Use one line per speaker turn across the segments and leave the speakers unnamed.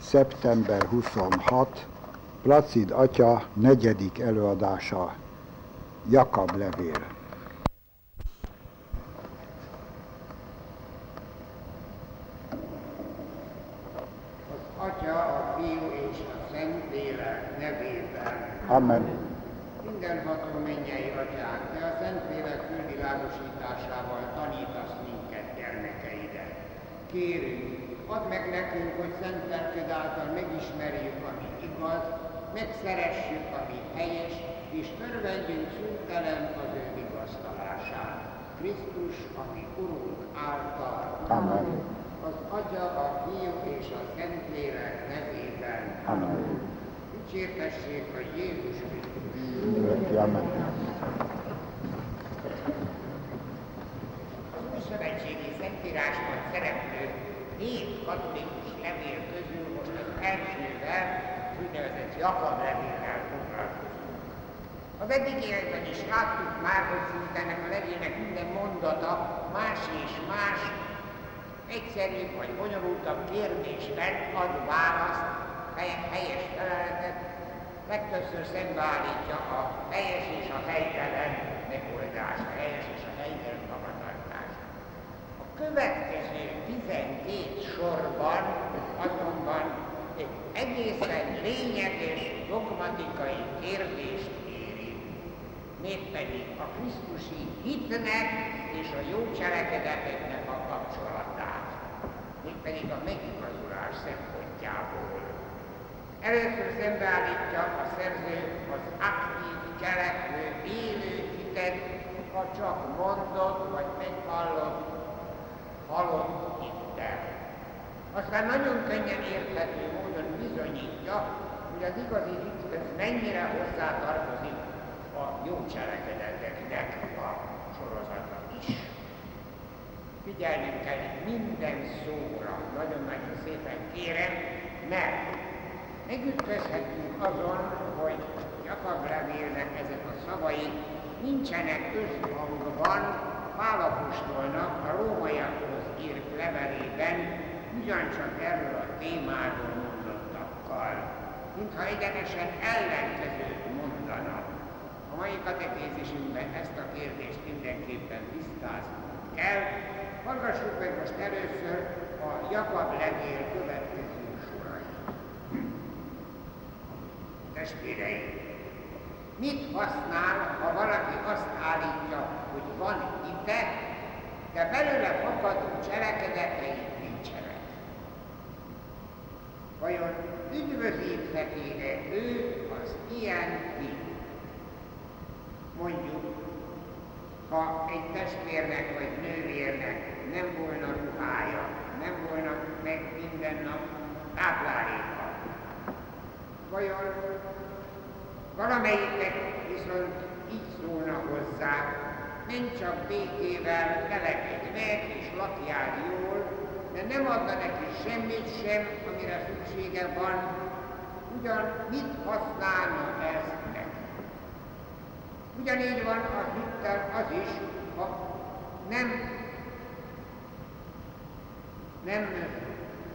szeptember 26, Placid Atya negyedik előadása, Jakab levél.
Az Atya, a Fiú és a Szentlélek nevében.
Amen.
Mindenható mennyei Atyánk, Te a Szentlélek fölvilágosításával tanítasz minket gyermekeidet. Kérünk, meg nekünk, hogy szent lelked által megismerjük, ami igaz, megszeressük, ami helyes, és örvendjünk szüntelen az ő vigasztalásán. Krisztus, ami Urunk által.
Amen.
Az Atya, a Fiú és a Szentlélek nevében.
Amen.
Dicsértessék a Jézus Krisztus.
Amen.
Az új szövetségi szentírásban szereplő hét katolikus levél közül most az elsővel, úgynevezett Jakab levéllel foglalkozunk. Az eddigiekben is láttuk már, hogy szinte ennek a levélnek minden mondata más és más, egyszerű vagy bonyolultabb kérdésben ad választ, hely- helyes feleletet, legtöbbször szembeállítja a helyes és a helytelen megoldást, a helyes és a helytelen magatartást. A következő 12 sorban azonban egy egészen lényeges dogmatikai kérdést érint, mégpedig a Krisztusi hitnek és a jó cselekedeteknek a kapcsolatát, mégpedig a megigazulás szempontjából. Először szembeállítja a szerző az aktív, cselekvő, élő hitet, a csak mondott vagy meghallott, halott hittel. Aztán nagyon könnyen érthető módon bizonyítja, hogy az igazi hithez mennyire hozzátartozik a jó cselekedeteknek a sorozata is. Figyelnünk kell minden szóra, nagyon-nagyon szépen kérem, mert megütközhetünk azon, hogy Jakab levélnek ezek a szavai nincsenek összhangban Pálapostolnak a rómaiakhoz írt levelében ugyancsak erről a témáról mondottakkal, mintha egyenesen ellenkezőt mondanak. A mai katekézisünkben ezt a kérdést mindenképpen tisztáznunk kell. Hallgassuk meg most először a Jakab levél következő sorait. Testvéreim, mit használ, ha valaki azt állítja, hogy van hite, de belőle fakadó cselekedetei nincsenek? Vajon üdvözítheti-e ő az ilyen hit? Mondjuk, ha egy testvérnek vagy nővérnek nem volna ruhája, nem volna meg minden nap tápláléka, vajon valamelyiknek viszont így szólna hozzá, nem csak békével meleged meg és lakjál jól, de nem adna neki semmit sem, amire szüksége van, ugyan mit használna ez neki? Ugyanígy van a hittel az is, ha nem, nem,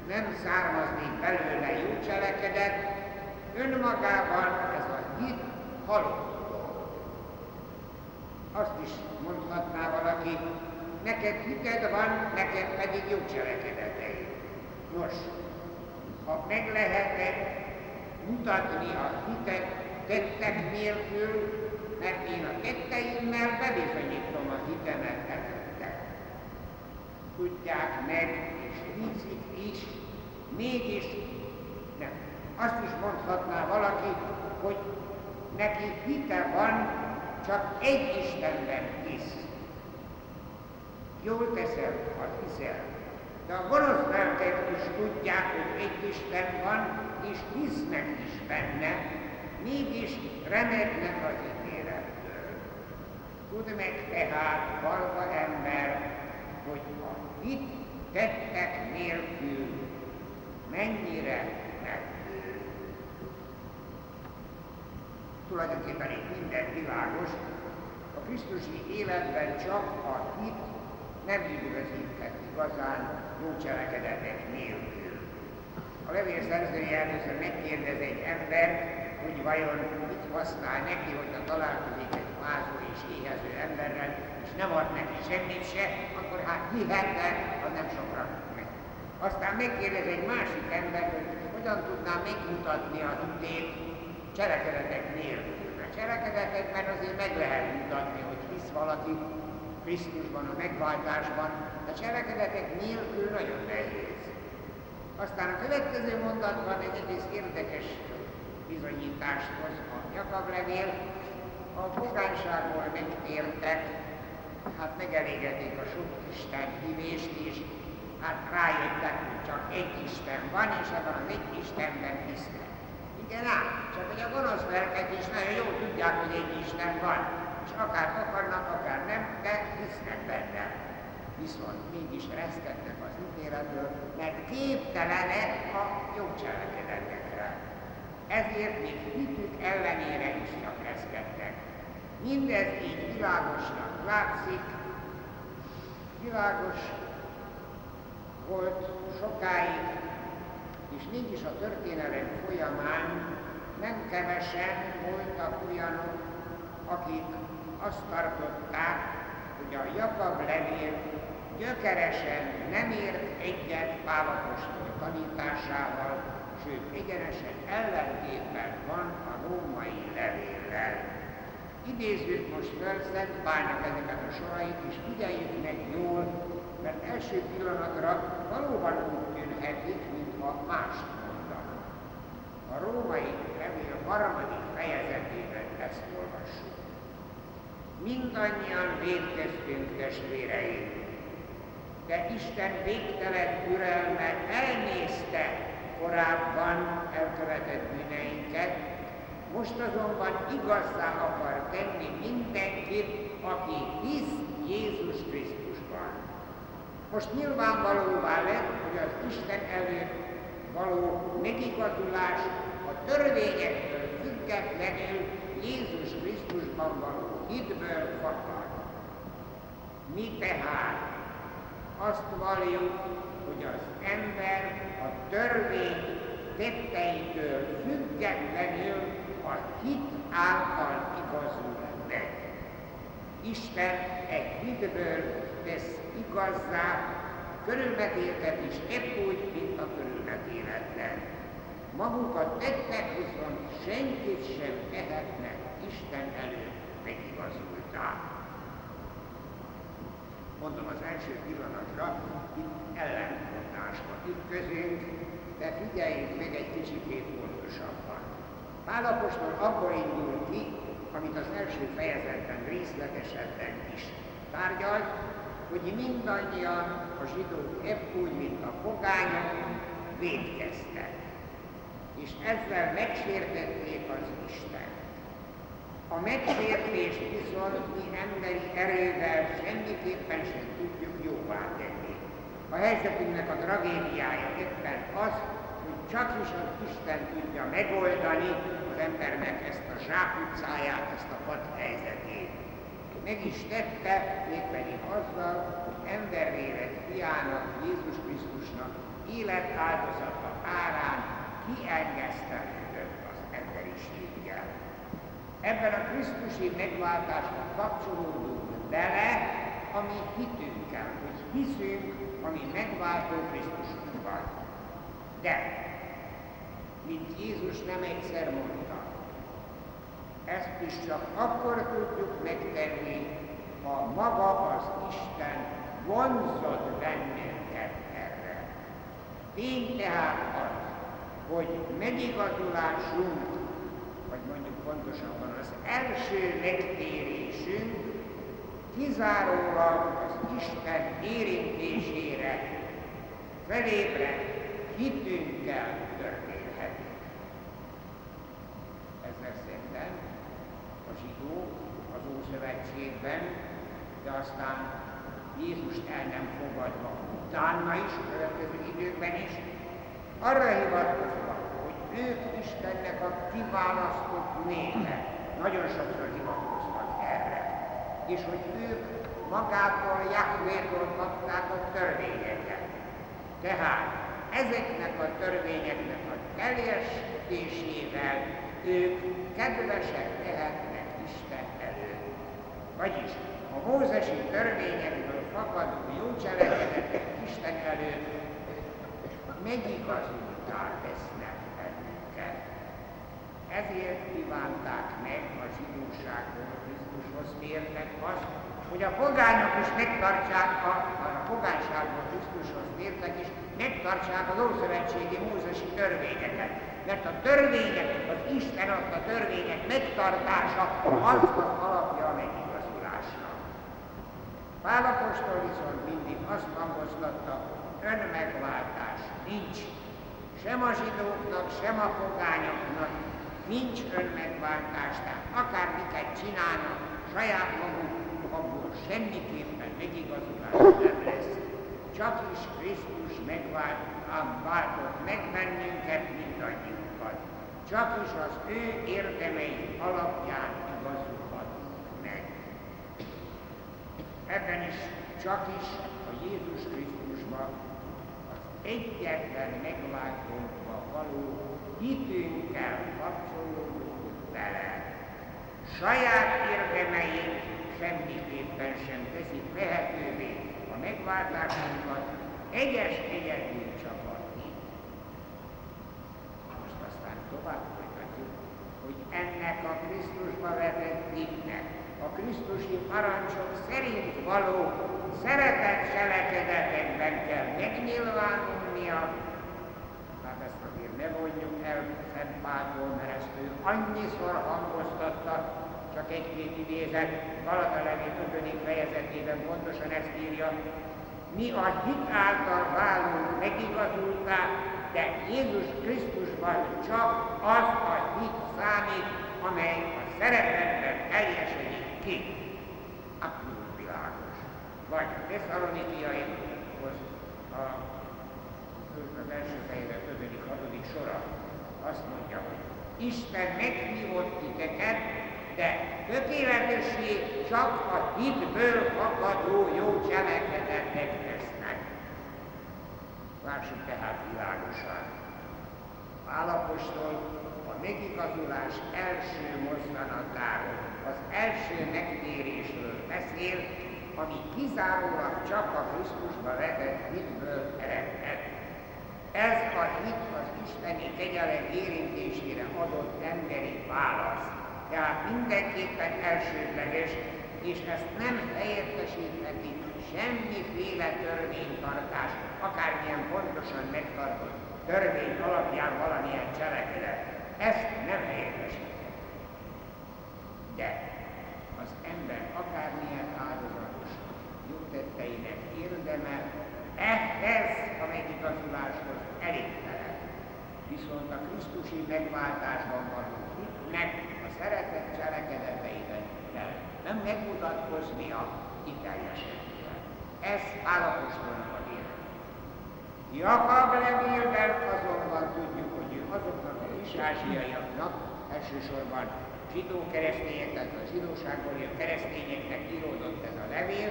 nem származni belőle jó cselekedet, önmagában ez a hit halott. Azt is mondhatná valaki, neked hited van, neked pedig jó cselekedeteid. Nos, ha meg lehetett mutatni a hitet tettek nélkül, mert én a tetteimmel bebizonyítom a hitemet előttek. Tudják meg, és hiszik is, mégis nem. Azt is mondhatná valaki, hogy neki hite van, csak egy Istenben hisz. Jól teszel, ha hiszel. De a gonosz lelkek is tudják, hogy egy Isten van, és hisznek is benne, mégis remegnek az ítélettől. Tudd meg tehát, valga ember, hogy a hit tettek nélkül mennyire Tulajdonképpen itt minden világos, a Krisztusi életben csak a hit nem üdvözíthet igazán jó cselekedetek nélkül. A levél szerzője először megkérdez egy ember, hogy vajon mit használ neki, hogyha találkozik egy mázó és éhező emberrel, és nem ad neki semmit se, akkor hát hihetne, ha nem sokra meg. Aztán megkérdez egy másik ember, hogy hogyan tudná megmutatni a hitét cselekedetek nélkül. A cselekedetekben azért meg lehet mutatni, hogy hisz valaki Krisztusban, a megváltásban, de cselekedetek nélkül nagyon nehéz. Aztán a következő mondatban egy egész érdekes bizonyítást hoz a Jakab levél. A pogányságból megtértek, hát megelégedik a sok Isten hívést, és hát rájöttek, hogy csak egy Isten van, és ebben az egy Istenben hisznek. Igen ám, csak hogy a gonosz lelkek is nagyon jól tudják, hogy egy Isten van, és akár akarnak, akár nem, de hisznek benne. Viszont mégis reszkednek az ítéletből, mert képtelenek a jó cselekedetekre. Ezért még hitük ellenére is csak reszkedtek. Mindez így világosnak látszik, világos volt sokáig, és mégis a történelem folyamán nem kevesen voltak olyanok, akik azt tartották, hogy a Jakab levél gyökeresen nem ért egyet Pálapostól tanításával, sőt egyenesen ellentétben van a római levéllel. Idézzük most fel Szent Pálnak ezeket a sorait, és figyeljük meg jól, mert első pillanatra valóban úgy tűnhetik, mintha más mondana. A római levél harmadik fejezetében ezt olvassuk. Mindannyian védkeztünk testvéreim, de Isten végtelen türelme elnézte korábban elkövetett bűneinket, most azonban igazzá akar tenni mindenkit, aki hisz Jézus Krisztusban. Most nyilvánvalóvá lett, hogy az Isten előtt való megigazulás a törvényektől függetlenül Jézus Krisztusban való hitből fakad. Mi tehát azt valljuk, hogy az ember a törvény tetteitől függetlenül a hit által igazul meg. Isten egy hitből tesz igazzá körülmetéletet is épp mint a körülmetéletlen. Magukat tettek viszont senkit sem tehetnek Isten előtt megigazultá. Mondom, az első pillanatra itt ellentmondásba ütközünk, de figyeljünk meg egy kicsit pontosabban. Pálapostól abból indul ki, amit az első fejezetben részletesebben is tárgyalt, hogy mindannyian a zsidók épp úgy, mint a pogányok védkeztek. És ezzel megsértették az Isten. A megsértést viszont mi emberi erővel semmiképpen sem tudjuk jóvá tenni. A helyzetünknek a tragédiája éppen az, hogy csak is az Isten tudja megoldani az embernek ezt a zsákutcáját, ezt a pad helyzetét. Meg is tette, mégpedig azzal, hogy embervélet fiának, Jézus Krisztusnak élet áldozata árán kiengesztelődött az emberiséggel. Ebben a Krisztusi megváltásban kapcsolódunk bele, ami hitünkkel, hogy hiszünk, ami megváltó Krisztusunkban. De, mint Jézus nem egyszer mondta, ezt is csak akkor tudjuk megtenni, ha maga az Isten vonzott bennünket erre. Tény tehát az, hogy megigazulásunk, vagy mondjuk pontosabban az első megtérésünk kizárólag az Isten érintésére felébredt hitünkkel történhet. Ezzel szemben a zsidó az Ószövetségben, de aztán Jézust el nem fogadva utána is, következő időkben is, arra hivatkozva, hogy ők Istennek a kiválasztott népe, nagyon sokszor hivatkoznak erre, és hogy ők magától Jahvétól kapták a törvényeket. Tehát ezeknek a törvényeknek a teljesítésével ők kedvesek lehetnek Isten előtt. Vagyis a mózesi törvényekből fakadó jó cselekedetek Isten előtt megigazultá tesznek bennünket. Ezért kívánták meg a zsidóságból Krisztushoz mértek azt, hogy a pogányok is megtartsák, a, a pogányságból Krisztushoz mértek is, megtartsák az Ószövetségi Mózesi törvényeket. Mert a törvények, az Isten adta törvények megtartása az az alapja a megigazulásnak. Pálapostól viszont mindig azt hangoztatta, önmegváltás nincs. Sem a zsidóknak, sem a pogányoknak nincs önmegváltás. Tehát akármiket csinálnak, saját maguk abból semmiképpen megigazulás nem lesz. Csak is Krisztus megváltott meg bennünket mindannyiunkat. Csak is az ő érdemei alapján igazulhat meg. Ebben is csak is a Jézus Krisztusban az egyetlen megváltónkba való hitünkkel kapcsolódunk vele. Saját érdemeink semmiképpen sem teszik lehetővé a megváltásunkat, egyes egyedül csak a hit. Most aztán tovább folytatjuk, hogy ennek a Krisztusba vetett hitnek, a Krisztusi parancsok szerint való szeretett cselekedetekben kell megnyilvánulnia, hát ezt azért ne vonjuk el Szent Páltól, mert ezt ő annyiszor hangoztatta, csak egy-két idézet, Galata levél 5. fejezetében pontosan ezt írja, mi a hit által válunk megigazultá, de Jézus Krisztusban csak az a hit számít, amely a szeretetben teljesedik ki. Abszolút világos. Vagy a Tesszalonikiaihoz a, az első fejezet 5. 6. sora azt mondja, hogy Isten meghívott titeket, de tökéletessé csak a hitből fakadó jó cselekedetek lesznek. Lássuk tehát világosan. Pálapostól a megigazulás első mozzanatáról, az első megtérésről beszél, ami kizárólag csak a Krisztusba vetett hitből eredhet. Ez a hit az isteni kegyelem érintésére adott emberi válasz tehát mindenképpen elsődleges, és ezt nem helyettesítheti semmiféle törvénytartás, akármilyen pontosan megtartott törvény alapján valamilyen cselekedet. Ezt nem helyettesítheti. De az ember akármilyen áldozatos jótetteinek érdeme, ehhez a megigazuláshoz elégtelen. Viszont a Krisztusi megváltásban való hitnek szeretett cselekedeteiben kell nem megmutatkoznia kiteljesedően. Ez állapostolnak a élet. Jakab levélben azonban tudjuk, hogy ő azoknak a kisázsiaiaknak, elsősorban zsidó keresztények, tehát a zsidóságból jött keresztényeknek íródott ez a levél,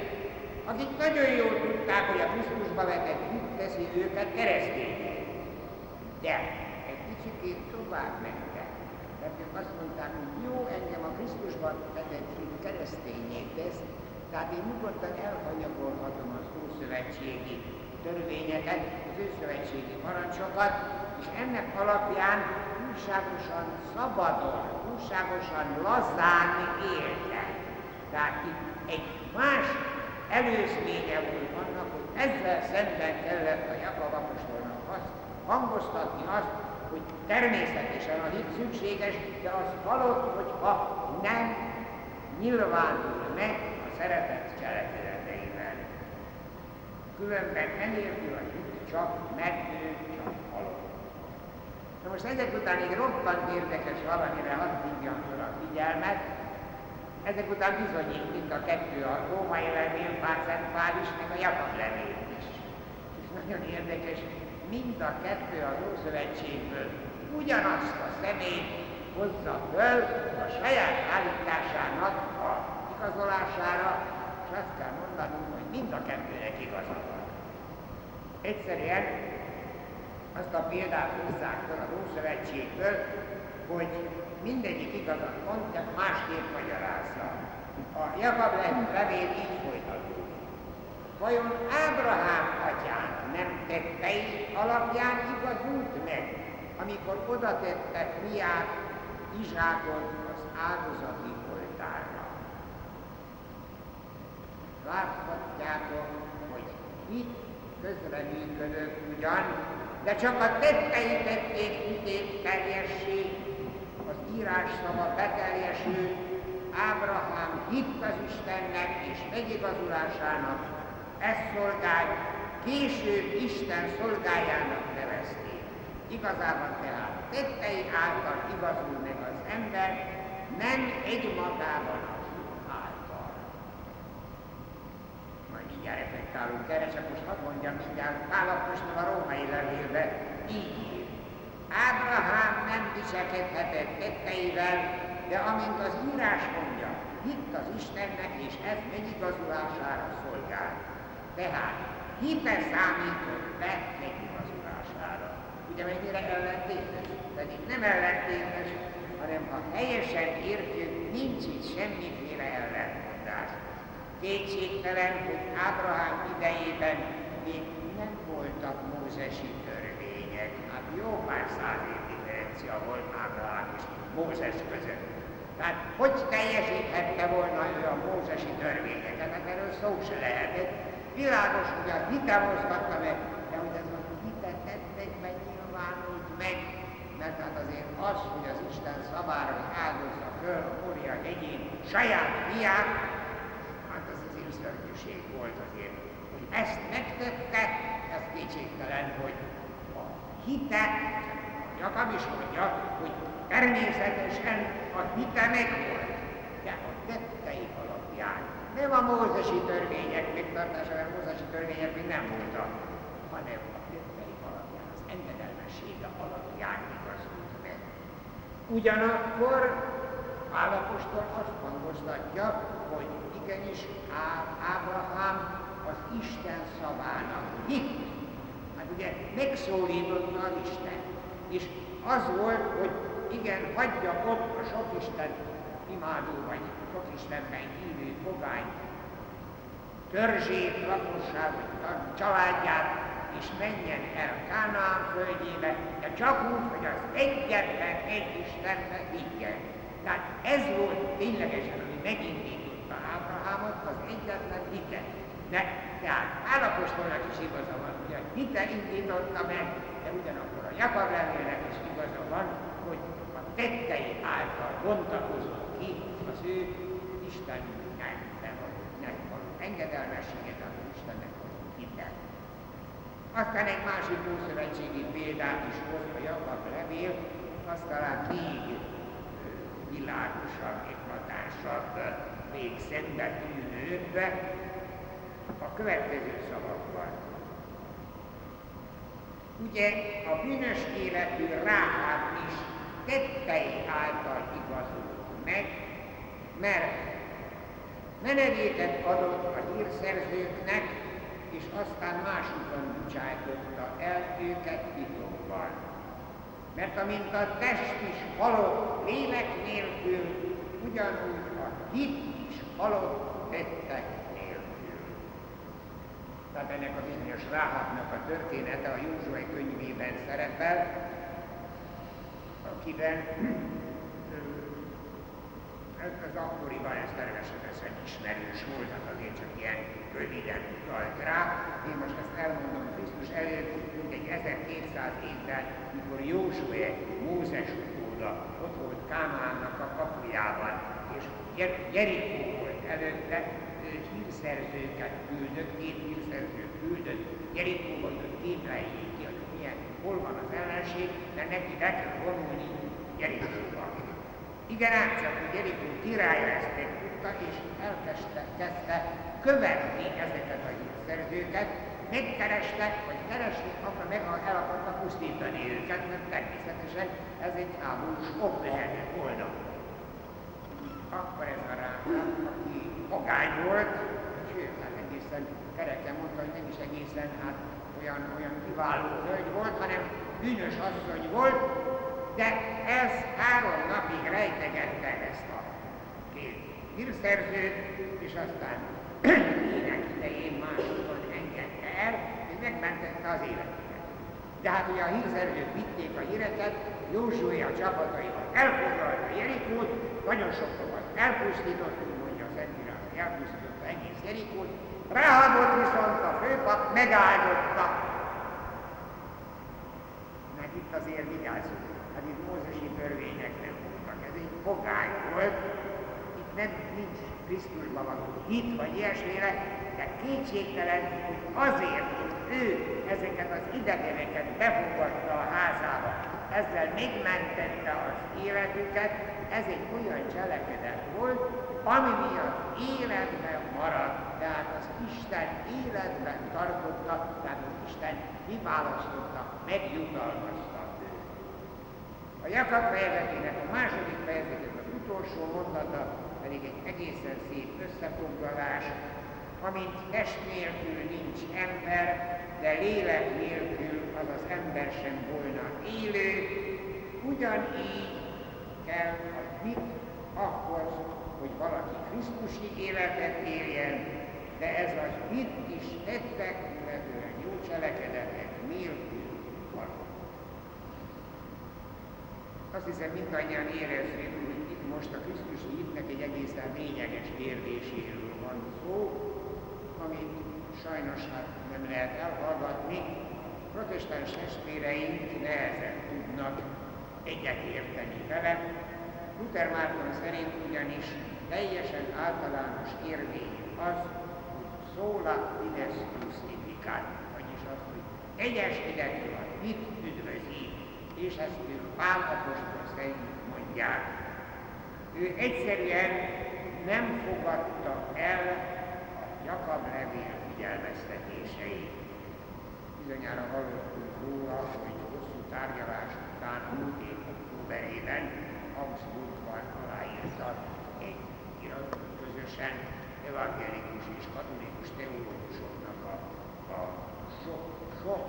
akik nagyon jól tudták, hogy a Krisztusba vetett hit teszi őket keresztények. De egy kicsit tovább mentek mert ők azt mondták, hogy jó, engem a Krisztusban vetett hit keresztényé tesz, tehát én nyugodtan elhanyagolhatom az ószövetségi törvényeket, az őszövetségi parancsokat, és ennek alapján túlságosan szabadon, túlságosan lazán éltek. Tehát itt egy más előzménye volt annak, hogy ezzel szemben kellett a Jakab apostolnak azt hangoztatni azt, hogy természetesen a hit szükséges, de az halott, hogyha nem nyilvánul meg a szeretet cselekedeteiben. Különben enélkül a hit csak halott. Na most ezek után egy roppant érdekes valamire hadd hívjam fel a figyelmet, ezek után bizonyít, mint a kettő a római levél, Pál Szent Pál is, meg a Jakab levél is. És nagyon érdekes, mind a kettő az Ószövetségből ugyanazt a szemét hozza föl a saját állításának a igazolására, és azt kell mondanunk, hogy mind a kettőnek igaza van. Egyszerűen azt a példát hozzák fel a Ószövetségből, hogy mindegyik igazat mond, de másképp magyarázza. A Jakab levél így folytatódik. Vajon Ábrahám atyán nem tettei alapján igazult meg, amikor oda tette fiát Izsákon az áldozati oltárra? Láthatjátok, hogy itt közreműködött ugyan, de csak a tettei tették hitét teljessé, az írás szava beteljesült, Ábrahám hitt az Istennek és megigazulásának, ezt szolgált, később Isten szolgájának nevezték. Igazában tehát tettei által igazul meg az ember, nem egymagában a által. Majd reflektálunk erre, csak most hadd mondjam mindjárt, Pálapostól a római levélbe így ír. Ábrahám nem viselkedhetett tetteivel, de amint az írás mondja, hitt az Istennek, és ez megigazulására szolgál. Tehát hite számított be megigazulására. Ugye mennyire ellentétes? Pedig nem ellentétes, hanem ha helyesen értjük, nincs itt semmiféle ellentmondás. Kétségtelen, hogy Ábrahám idejében még nem voltak mózesi törvények. Hát jó pár száz év differencia volt Ábrahám és Mózes között. Tehát hogy teljesíthette volna ő a mózesi törvényeket? Hát erről szó se lehetett. Világos, hogy a hite mozgatta meg, de hogy ez a hite tettekben nyilvánult meg, mert hát azért az, hogy az Isten szavára áldozza föl a Mória hegyén saját fiát, szörnyűség volt azért. Hogy ezt megtette, ez kétségtelen, hogy a hite, Jakab is mondja, hogy természetesen a hite megvolt, de a tettei alapján. Nem a mózesi törvények megtartása, mert a mózesi törvények még nem voltak, hanem a tettei alapján, az engedelmessége alapján igazult meg. Ugyanakkor Pálapostól azt hangoztatja, hogy igenis Ábrahám az Isten szavának hit. Hát ugye megszólította az Isten. És az volt, hogy igen, hagyja ott a sok Isten imádó, vagy sok Istenben hívő fogány törzsét, lakosságot, családját, és menjen el Kánaán földjébe, de csak úgy, hogy az egyetlen egy Istenbe higgyen. Tehát ez volt ténylegesen, ami megindította Ábrahámot, az egyetlen hite. De tehát állapostolnak is igaza van, hogy a hite indította meg, de ugyanakkor a Jakab levélnek is igaza van, hogy tettei által bontakozott ki az ő Istennek való engedelmességet, az Istennek való hitet. Aztán egy másik ószövetségi példát is hoz a Jakab levél, az talán még világosabb, eklatánsabb, még szembetűnőbb a következő szavakban. Ugye a bűnös életű Ráháb is tettei által igazult meg, mert menedéket adott a hírszerzőknek, és aztán másokon bocsájtotta el őket titokban. Mert amint a test is halott lélek nélkül, ugyanúgy a hit halott tettek nélkül. Tehát ennek a bizonyos Ráhábnak a története a Józsué könyvében szerepel, akiben az akkoriban ez természetesen ismerős volt, hát azért csak ilyen röviden utalt rá. Én most ezt elmondom Krisztus előtt, mint egy 1200 évvel, mikor Józsué, Mózes utóda, ott volt Kámánnak a kapujában, és Jerikó előtte, hírszerzőket küldött, két hírszerző küldött, Jerikóba jött képleljék ki, hogy milyen, hol van az ellenség, mert neki be kell vonulni Jerikóba. Igen, ám csak, hogy Jerikó királya ezt megtudta, és elkezdte kezdte követni ezeket a hírszerzőket, megkerestek, vagy keresni, akkor meg el akarta pusztítani őket, mert természetesen ez egy háborús ok lehetett volna. Akkor ez a rám, aki magány volt, sőt, hát egészen kereken mondta, hogy nem is egészen, hát olyan, olyan kiváló hölgy volt, hanem bűnös asszony volt, de ez három napig rejtegette ezt a két hírszerzőt, és aztán ének idején másokon engedte el, és megmentette az életüket. De hát ugye a hírszerzők vitték a híreket, Józsué a csapataival elfoglalta Jerikót, nagyon sok lovat elpusztított, mondja a Szentírás, hogy elpusztította egész Jerikót, Ráhabot viszont a főpap megáldotta. Mert itt azért vigyázzunk, hát itt mózesi törvények nem voltak, ez egy fogány volt, itt nem nincs Krisztusban való hit vagy ilyesmire, de kétségtelen, hogy azért, hogy ő ezeket az idegeneket befogadta a házába, ezzel megmentette az életüket, ez egy olyan cselekedet volt, ami miatt életben maradt, tehát az Isten életben tartotta, tehát az Isten kiválasztotta, megjutalmazta. A Jakab fejezetének a második fejezetének az utolsó mondata pedig egy egészen szép összefoglalás, amint test nélkül nincs ember, de lélek nélkül az az ember sem volna élő, ugyanígy kell a mit ahhoz, hogy valaki Krisztusi életet éljen, de ez az mit is tettek, illetően jó cselekedetek nélkül van. Azt hiszem mindannyian érezzük, hogy itt most a Krisztusi hitnek egy egészen lényeges kérdéséről van szó, amit sajnos hát nem lehet elhallgatni. Protestáns testvéreink nehezen tudnak egyetérteni vele. Luther Márton szerint ugyanis teljesen általános érvény az, hogy szóla fides crucificat, vagyis az, hogy egyesületű a hit üdvözi, és ezt ők Pál apostol szerint mondják. Ő egyszerűen nem fogadta el a Jakab levél figyelmeztetéseit. Bizonyára hallottunk róla, hogy hosszú tárgyalás után múlt év októberében Augsburgban aláírta közösen evangélikus és katolikus teológusoknak a, a sok, sok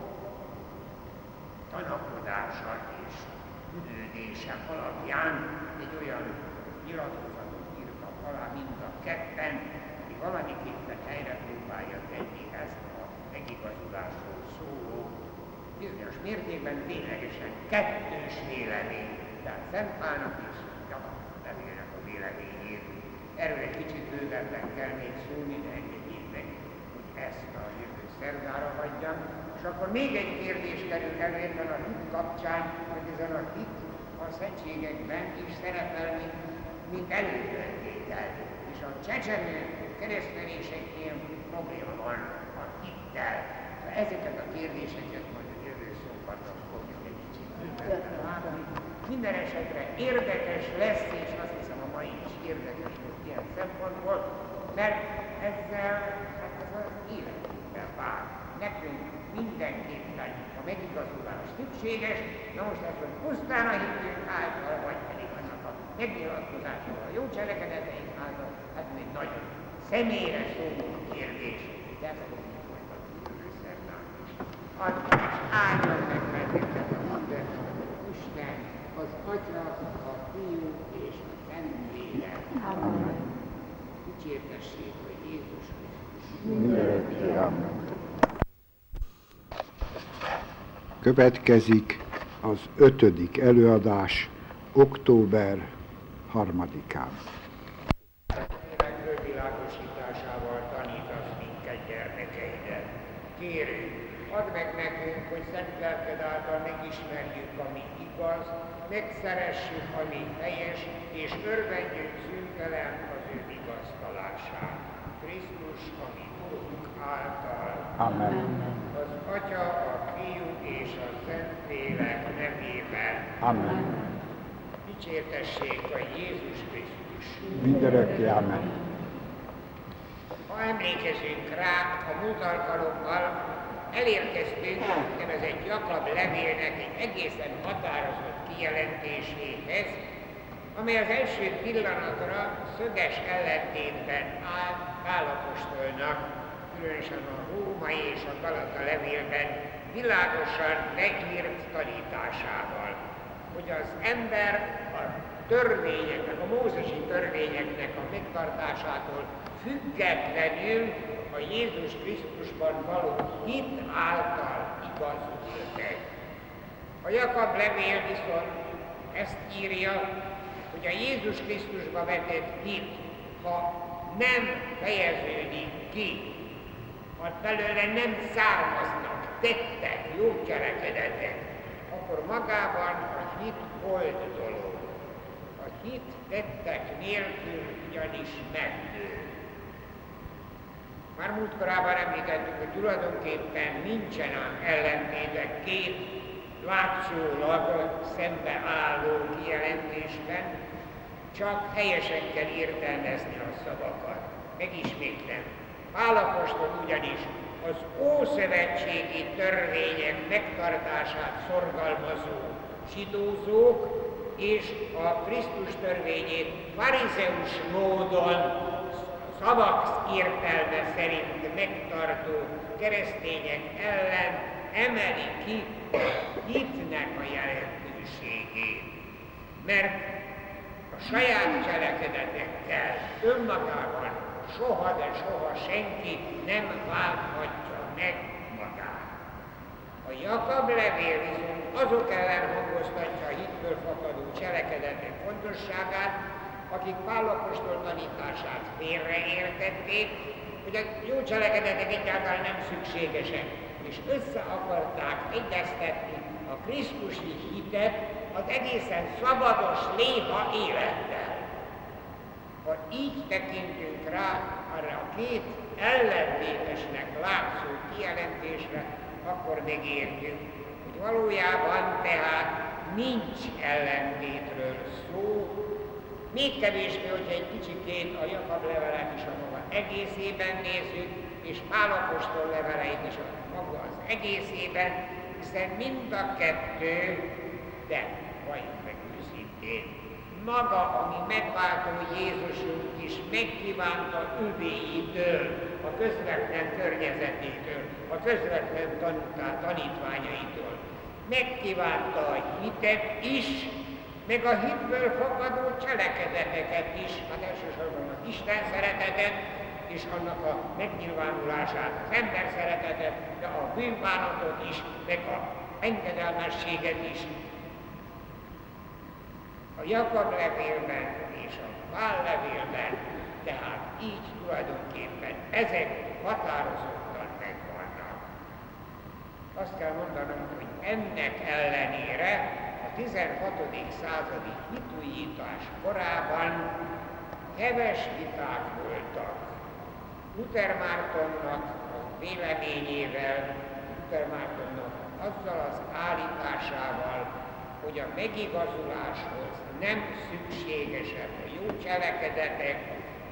tanakodása és üdődése alapján egy olyan nyilatkozatot írtak alá mind a ketten, aki valamiképpen helyre próbálja tenni ezt a megigazulásról szóló, bizonyos mértékben ténylegesen kettős vélemény, tehát Szent Pálnak és Jakab levélnek a véleményét. Erről egy kicsit bővebben kell még szólni, de engedjék meg, hogy ezt a jövő szerdára hagyjam. És akkor még egy kérdés kerül elő ebben a hit kapcsán, hogy ezen a hit a szentségekben is szerepel, mint, mint előfeltétel. És a csecsemő kereszteléseknél probléma van a hittel. Ezeket a kérdéseket majd a jövő szombaton fogjuk egy kicsit látni. Minden esetre érdekes lesz, és azt hiszem a mai is érdekes ilyen szempontból, mert ezzel hát ez az életünkben vár. Nekünk mindenképpen a megigazulás szükséges, na most ez, hogy pusztán a hitünk által, vagy pedig annak a megnyilatkozásával, a jó cselekedeteink által, hát még nagyon személyre szóló kérdés, de ezt fogjuk folytatni jövő szerdán is. És áldjon meg bennünket a minden Isten, az Atya, a Fiú és a Szentlélek. Amen. Dicsértessék, hogy Jézus Krisztus.
Mindenki, Amen. Következik az ötödik előadás október harmadikán.
Megvilágosításával tanítasz minket gyermekeidet. Kérünk, add meg nekünk, hogy szent lelked által megismerjük, ami igaz, megszeressük, ami helyes, és örvendjünk szüntelen ő vigasztalását. Krisztus, ami Urunk által.
Amen.
Az Atya, a Fiú és a Szentlélek nevében.
Amen.
Dicsértessék a Jézus Krisztus.
Mindörökké Amen.
Ha emlékezünk rá, a múlt alkalommal elérkeztünk egy Jakab levélnek egy egészen határozott kijelentéséhez, amely az első pillanatra szöges ellentétben áll Pálapostolnak különösen a római és a Galata levélben világosan leírt tanításával, hogy az ember a törvényeknek, a mózesi törvényeknek a megtartásától függetlenül a Jézus Krisztusban való hit által igazul A Jakab levél viszont ezt írja, hogy a Jézus Krisztusba vetett hit, ha nem fejeződik ki, ha belőle nem származnak tettek, jó cselekedetek, akkor magában a hit hold dolog. A hit tettek nélkül ugyanis megdő. Már múltkorában említettük, hogy tulajdonképpen nincsen ellentétek két látszólag szembeálló kijelentésben, csak helyesen kell értelmezni a szavakat. Megismétlem. Pálapostól ugyanis az ószövetségi törvények megtartását szorgalmazó zsidózók és a Krisztus törvényét farizeus módon szavak értelme szerint megtartó keresztények ellen emeli ki hitnek a jelentőségét. Mert a saját cselekedetekkel önmagában soha, de soha senki nem válthatja meg magát. A Jakab levél viszont azok ellen hangoztatja a hitből fakadó cselekedetek fontosságát, akik Pálapostól tanítását félreértették, hogy a jó cselekedetek egyáltalán nem szükségesek, és össze akarták egyeztetni a Krisztusi hitet az egészen szabados léha élettel. Ha így tekintünk rá arra a két ellentétesnek látszó kijelentésre, akkor megértjük, hogy valójában tehát nincs ellentétről szó, még kevésbé, hogyha egy kicsikét a Jakab levelet is a maga egészében nézzük, és Pálapostól leveleit is a maga az egészében, hiszen mind a kettő, de valljuk meg őszintén, maga, ami megváltó Jézusunk is megkívánta üvéitől, a közvetlen környezetétől, a közvetlen tanítá, tanítványaitól. Megkívánta a hitet is, meg a hitből fakadó cselekedeteket is, hát elsősorban az Isten szeretetet, és annak a megnyilvánulását, az ember szeretetet, de a bűnbánatot is, meg a engedelmességet is. A Jakab levélben és a Pál levélben, tehát így tulajdonképpen ezek határozottan megvannak. Azt kell mondanom, hogy ennek ellenére 16. századi hitújítás korában heves viták voltak. Luther Mártonnak a véleményével, Luther Mártonnak azzal az állításával, hogy a megigazuláshoz nem szükségesek a jó cselekedetek,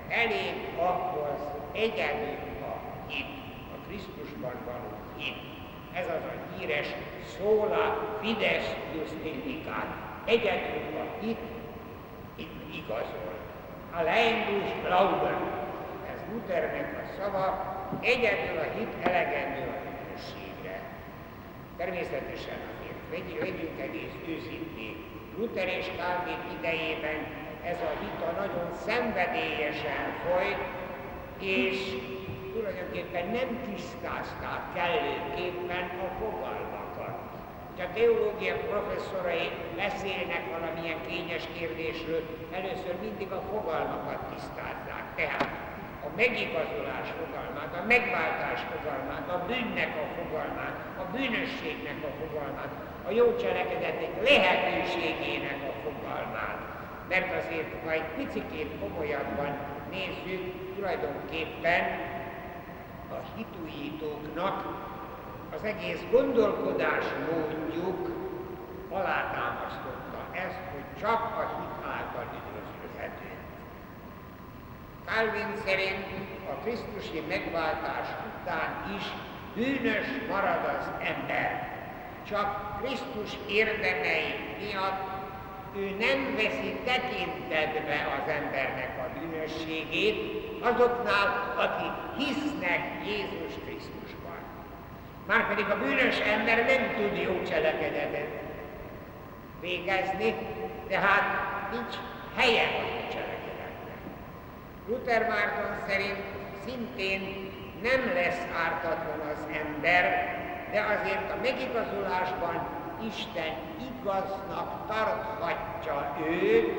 elég ahhoz egyedül a hit, a Krisztusban való hit. Ez az a híres szóla Fidesz Justifikát. Egyedül a hit igazol. A leindus Glauben, ez Luthernek a szava, egyedül a hit elegendő a hűségre. Természetesen azért vegyünk egész őszintén. Luther és Calvin idejében ez a vita nagyon szenvedélyesen folyt, és tulajdonképpen nem tisztázták kellőképpen a fogalmakat. Hogy a teológia professzorai beszélnek valamilyen kényes kérdésről, először mindig a fogalmakat tisztázzák. Megigazolás fogalmát, a megváltás fogalmát, a bűnnek a fogalmát, a bűnösségnek a fogalmát, a jó cselekedetek lehetőségének a fogalmát. Mert azért, ha egy picit komolyabban nézzük, tulajdonképpen a hitújítóknak az egész gondolkodás módjuk alátámasztotta ezt, hogy csak a hit által üdvözölhető. Calvin szerint a Krisztusi megváltás után is bűnös marad az ember. Csak Krisztus érdemei miatt ő nem veszi tekintetbe az embernek a bűnösségét, azoknál, akik hisznek Jézus Krisztusban. Márpedig a bűnös ember nem tud jó cselekedetet végezni, tehát nincs helye a jó cselekedetnek. Luther Márton szerint szintén nem lesz ártatlan az ember, de azért a megigazulásban Isten igaznak tarthatja őt,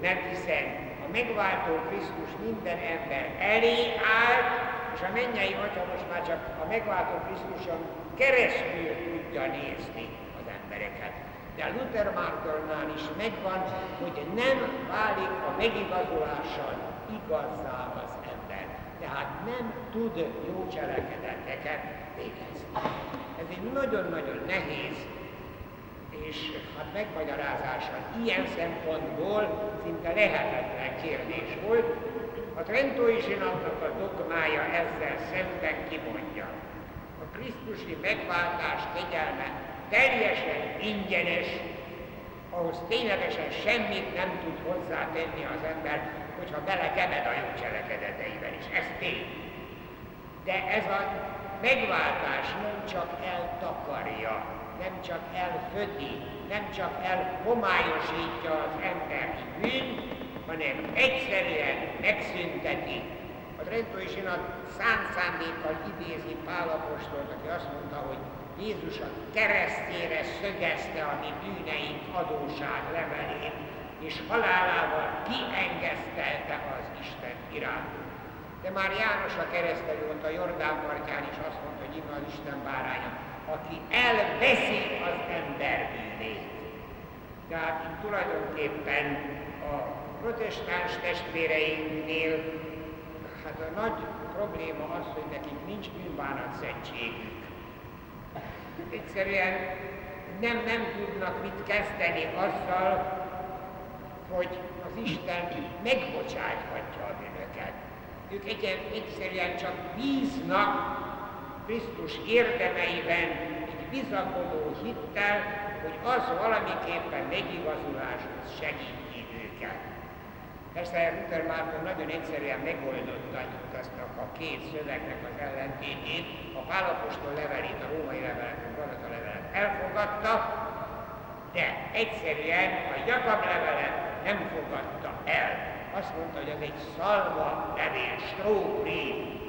mert hiszen a megváltó Krisztus minden ember elé állt, és a mennyei Atya most már csak a megváltó Krisztuson keresztül tudja nézni az embereket. De Luther Mártonnál is megvan, hogy nem válik a megigazulással igazzá az ember. Tehát nem tud jó cselekedeteket végezni. Ez egy nagyon-nagyon nehéz és hát megmagyarázása ilyen szempontból szinte lehetetlen kérdés volt. A Trentói zsinatnak a dogmája ezzel szemben kimondja. A Krisztusi megváltás kegyelme teljesen ingyenes, ahhoz ténylegesen semmit nem tud hozzátenni az ember, hogyha belekemed a jó cselekedeteiben is. Ez tény. De ez a megváltás nem csak eltakarja nem csak elfödi, nem csak elhomályosítja az emberi bűn, hanem egyszerűen megszünteti. A Trentói Zsinat számszándékkal idézi Pálapostolt, aki azt mondta, hogy Jézus a keresztjére szögezte a mi bűneink adóság levelét, és halálával kiengesztelte az Isten irányú. De már János a keresztelő a Jordán partján is azt mondta, hogy az Isten báránya, aki elveszi az ember bűnét. Tehát itt tulajdonképpen a protestáns testvéreinknél hát a nagy probléma az, hogy nekik nincs szentségük. Egyszerűen nem, nem tudnak mit kezdeni azzal, hogy az Isten megbocsáthatja a bűnöket. Ők egyszerűen csak bíznak Krisztus érdemeiben egy bizakodó hittel, hogy az valamiképpen megigazuláshoz segíti őket. Persze Luther Márton nagyon egyszerűen megoldotta itt azt a két szövegnek az ellentétét. A Pálapostól levelét, a római levelet, a Galata levelet elfogadta, de egyszerűen a Jakab levelet nem fogadta el. Azt mondta, hogy az egy szalva levél, stróbrief,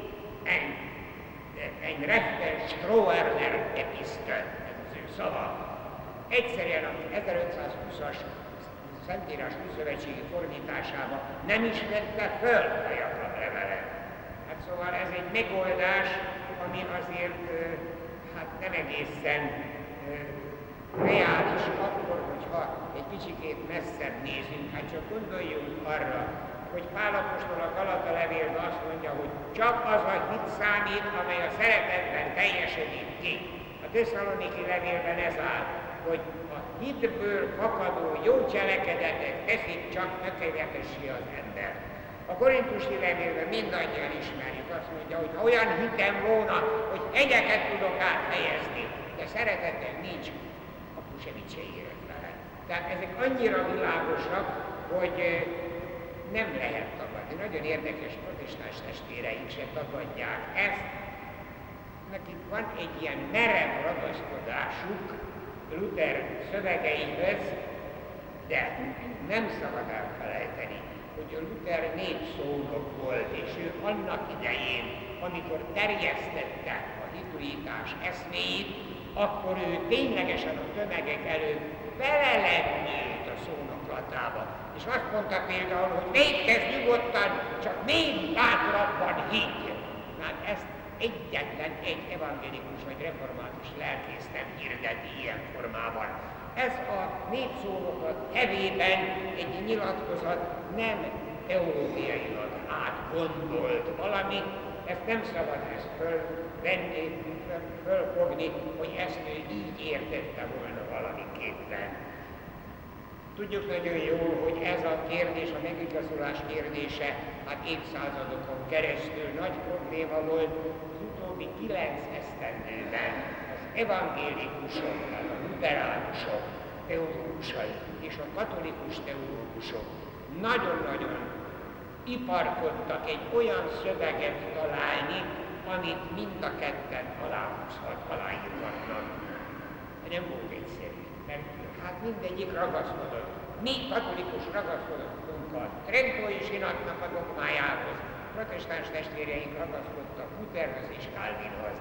egy rechter Stroerner epistel, ez az ő szava. Egyszerűen a 1520-as Szentírás Szövetségi fordításában nem is vette föl a Jakab levelet. Hát szóval ez egy megoldás, ami azért hát nem egészen reális akkor, hogyha egy kicsikét messzebb nézünk. Hát csak gondoljunk arra, hogy Pálapostól a Galata levélben azt mondja, hogy csak az a hit számít, amely a szeretetben teljesedik ki. A Tesszaloniki levélben ez áll, hogy a hitből fakadó jó cselekedetek teszik csak tökéletessé az ember. A korintusi levélben mindannyian ismerjük, azt mondja, hogy ha olyan hitem volna, hogy egyeket tudok áthelyezni, de szeretetem nincs, akkor semmit se. Tehát ezek annyira világosak, hogy nem lehet tagadni. Nagyon érdekes protestáns testvéreink se tagadják ezt. Nekik van egy ilyen merev ragaszkodásuk Luther szövegeihez, de nem szabad elfelejteni, hogy a Luther népszónok volt, és ő annak idején, amikor terjesztette a hitújítás eszméjét, akkor ő ténylegesen a tömegek előtt belelennőtt a szónoklatába és azt mondta például, hogy védkezz nyugodtan, csak még bátrabban higgy. Hát ezt egyetlen egy evangélikus vagy református lelkész nem hirdeti ilyen formában. Ez a népszónokat hevében egy nyilatkozat nem teológiailag átgondolt valami, ezt nem szabad ezt fölvenni, fölfogni, hogy ezt ő így értette volna valamiképpen. Tudjuk nagyon jól, hogy ez a kérdés, a megigazolás kérdése, hát évszázadokon keresztül nagy probléma volt az utóbbi kilenc esztendőben az evangélikusok, tehát a luteránusok teológusai és a katolikus teológusok nagyon-nagyon iparkodtak egy olyan szöveget találni, amit mind a ketten aláhúzhat, aláírhatnak. Nem volt egyszerű, mert hát mindegyik ragaszkodott. Mi katolikus ragaszkodottunk a Trentói sinatnak a dogmájához, protestáns testvéreink ragaszkodtak Lutherhez és Calvinhoz.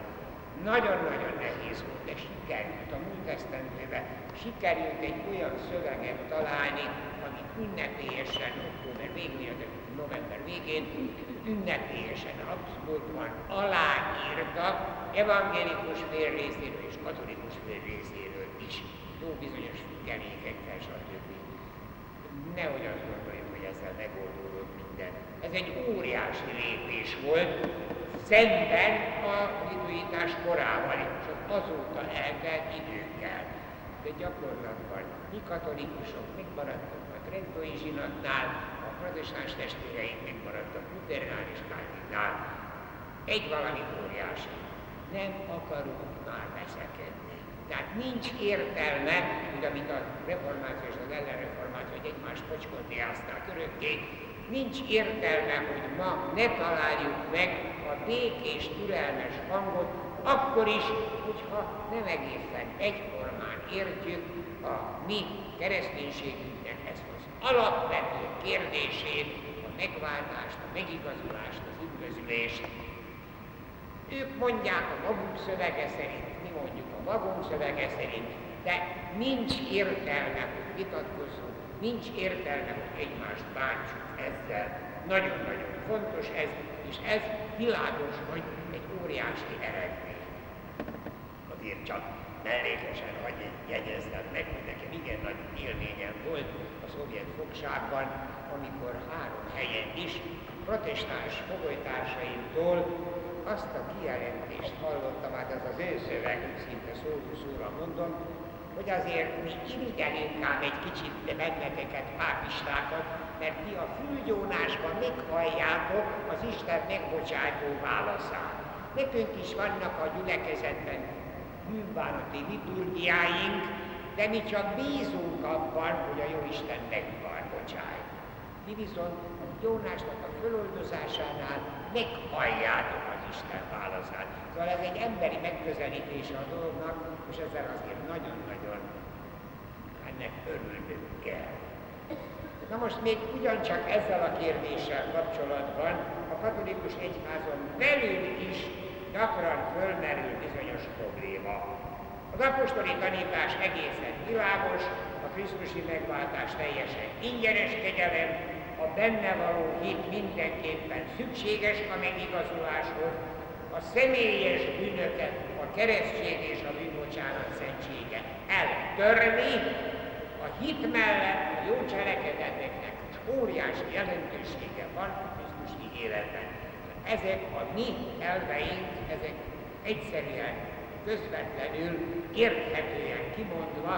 Nagyon-nagyon nehéz volt, de sikerült a múlt esztendőbe, sikerült egy olyan szöveget találni, amit ünnepélyesen október végén, november végén ünnepélyesen abszolútban aláírtak evangélikus fél részéről és katolikus fél részéről is, jó bizonyos függelékekkel, stb. Nehogy azt gondoljuk, hogy ezzel megoldódott minden. Ez egy óriási lépés volt, szemben a liduitás korával, és az azóta eltelt időkkel. De gyakorlatban mi katolikusok megmaradtunk a Trentói zsinatnál, protestáns testvéreink megmaradtak Luthernál és Calvinnál. Egy valami óriási. Nem akarunk már veszekedni. Tehát nincs értelme, hogy amit a reformáció és az ellenreformáció, hogy egymás pocskondiázták örökké, nincs értelme, hogy ma ne találjuk meg a békés, türelmes hangot, akkor is, hogyha nem egészen egyformán értjük a mi kereszténységünknek ezt alapvető kérdését, a megváltást, a megigazulást, az üdvözülést. Ők mondják a maguk szövege szerint, mi mondjuk a magunk szövege szerint, de nincs értelme, hogy vitatkozzunk, nincs értelme, hogy egymást bántsuk ezzel. Nagyon-nagyon fontos ez, és ez világos, hogy egy óriási eredmény. Azért csak mellékesen, hogy jegyezzem meg, hogy nekem igen nagy élményem volt a szovjet fogságban, amikor három helyen is protestáns fogolytársaimtól azt a kijelentést hallottam, hát ez az ő szöveg, szinte szóra mondom, hogy azért mi irigyelünk ám egy kicsit benneteket, pápistákat, mert ti a fülgyónásban meghalljátok az Isten megbocsátó válaszát. Nekünk is vannak a gyülekezetben bűnbánati liturgiáink, de mi csak bízunk abban, hogy a Jóisten megvan, bocsáj. Mi viszont a Jónásnak a föloldozásánál meghalljátok az Isten válaszát. Szóval ez egy emberi megközelítése a dolognak, és ezzel azért nagyon-nagyon ennek örülnünk kell. Na most még ugyancsak ezzel a kérdéssel kapcsolatban a katolikus egyházon belül is gyakran fölmerül bizonyos probléma. Az apostoli tanítás egészen világos, a Krisztusi megváltás teljesen ingyenes kegyelem, a benne való hit mindenképpen szükséges a megigazuláshoz, a személyes bűnöket, a keresztség és a bűnbocsánat szentsége eltörni, a hit mellett a jó cselekedeteknek óriási jelentősége van a Krisztusi életben. Ezek a mi elveink, ezek egyszerűen, közvetlenül, érthetően kimondva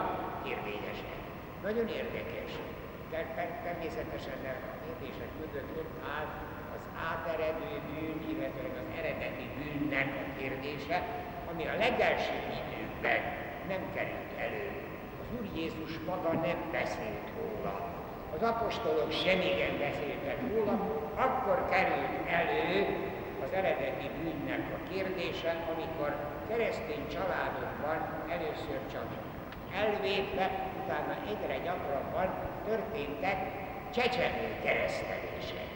érvényesek. Nagyon érdekes. De természetesen a kérdések mögött ott áll az áteredő bűn, illetve az eredeti bűnnek a kérdése, ami a legelső időkben nem került elő. Az Úr Jézus maga nem beszélt róla az apostolok semmigen beszéltek róla, akkor került elő az eredeti bűnnek a kérdése, amikor keresztény családokban először csak elvétve, utána egyre gyakrabban történtek csecsemő keresztelések.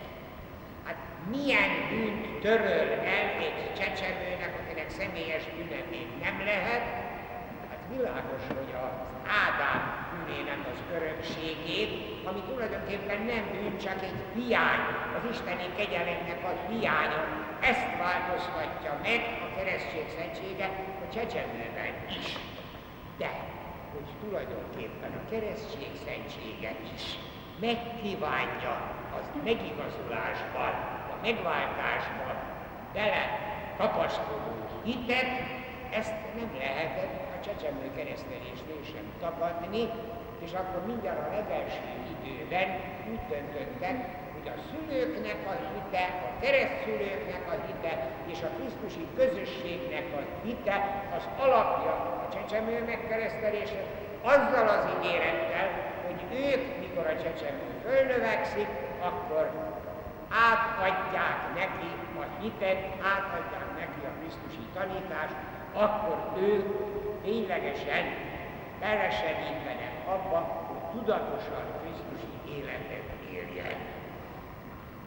Hát milyen bűnt töröl el egy csecsemőnek, akinek személyes bűne még nem lehet? Hát világos, hogy az Ádám bűnének az örökségét, ami tulajdonképpen nem bűn, csak egy hiány, az isteni kegyelemnek a hiánya. Ezt változtatja meg a keresztség szentsége a csecsemőben is. De, hogy tulajdonképpen a keresztség szentsége is megkívánja az megigazulásban, a megváltásban bele tapasztaló hitet, ezt nem lehetett a csecsemő keresztelésnél sem tagadni, és akkor mindjárt a legelső időben úgy döntöttek, hogy a szülőknek a hite, a keresztszülőknek a hite és a Krisztusi közösségnek a hite az alapja a csecsemő megkeresztelése, azzal az ígérettel, hogy ők, mikor a csecsemő fölnövekszik, akkor átadják neki a hitet, átadják neki a Krisztusi tanítást, akkor ők ténylegesen belesegítenek abba, hogy tudatosan Krisztusi életet éljen.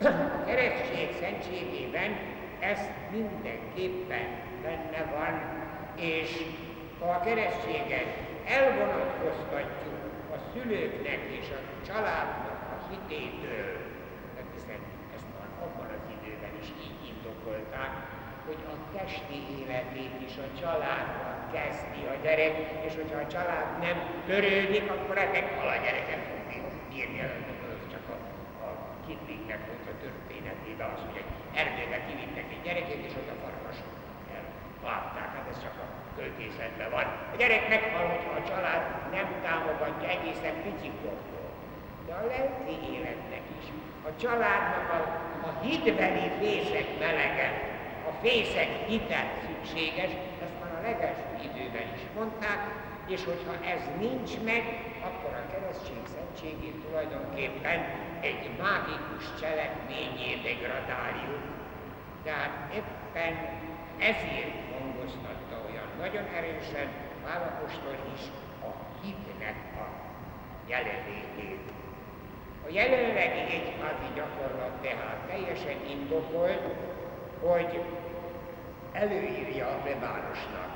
A keresztség szentségében ez mindenképpen benne van, és ha a keresztséget elvonatkoztatjuk a szülőknek és a családnak a hitétől, mert hiszen ezt már abban az időben is így indokolták, hogy a testi életét is a családban kezdi a gyerek, és hogyha a család nem törődik, akkor hal a gyereket fogni írni csak a, a Kiplingnek volt a történetében az, hogy egy erdőbe kivittek egy gyerekét, és ott a farkas elvágták, hát ez csak a költészetben van. A gyerek meghal, hogyha a család nem támogatja egészen picikortól. De a lelki életnek is, a családnak a, a hitbeli fészek melege, a fészek hitet szükséges, ezt már a legelső időben is mondták, és hogyha ez nincs meg, akkor a keresztség szentségét tulajdonképpen egy mágikus cselekményé degradáljuk. Tehát éppen ezért hangoztatta olyan nagyon erősen Pálapostól is a hitnek a jelenlétét. A jelenlegi egyházi gyakorlat tehát teljesen indokolt, hogy előírja a plebánosnak,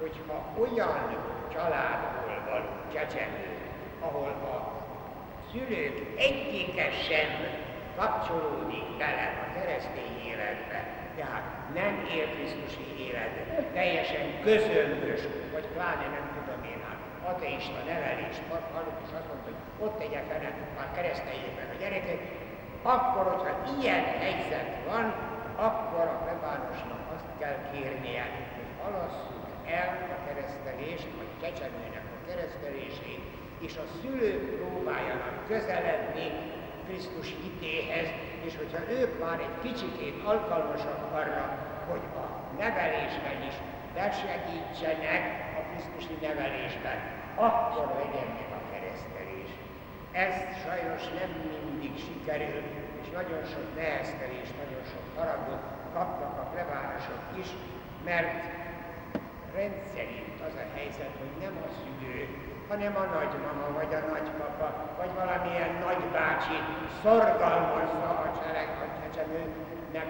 hogyha olyan családból van csecsemő, ahol a szülők egyike sem kapcsolódik bele a keresztény életbe, tehát nem él Krisztusi életet, teljesen közömbös, vagy pláne nem tudom én, hát ateista nevelés, hallott is azt mondta, hogy ott tegye fel már keresztényében a gyerekek, akkor, hogyha ilyen helyzet van, akkor a plebánosnak azt kell kérnie, hogy halasszuk el a keresztelést, vagy kecsemőnek a keresztelését, és a szülők próbáljanak közeledni Krisztus hitéhez, és hogyha ők már egy kicsikét alkalmasak arra, hogy a nevelésben is besegítsenek a Krisztusi nevelésben, akkor legyen meg a keresztelés. Ez sajnos nem mindig sikerül, és nagyon sok neheztelés, nagyon sok haragot kapnak a plebárosok is, mert rendszerint az a helyzet, hogy nem a szülő, hanem a nagymama, vagy a nagypapa, vagy valamilyen nagybácsi szorgalmazza a cselek, a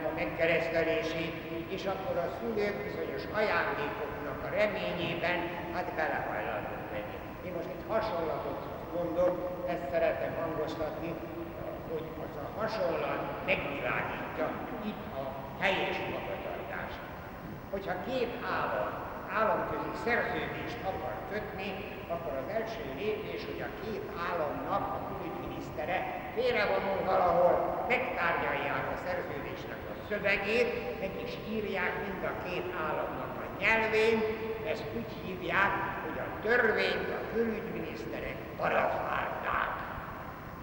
a megkeresztelését, és akkor a szülők bizonyos ajándékoknak a reményében, hát belehajlandók menni. Én most egy hasonlatot mondok, ezt szeretem hangoztatni, hogy az a hasonlat megvilágítja itt a helyes magatartást. Hogyha két állam államközi szerződést akar kötni, akkor az első lépés, hogy a két államnak a külügyminisztere félrevonul valahol, megtárgyalják a szerződésnek a szövegét, meg is írják mind a két államnak a nyelvén, ezt úgy hívják, hogy a törvényt a külügyminiszterek parafálták.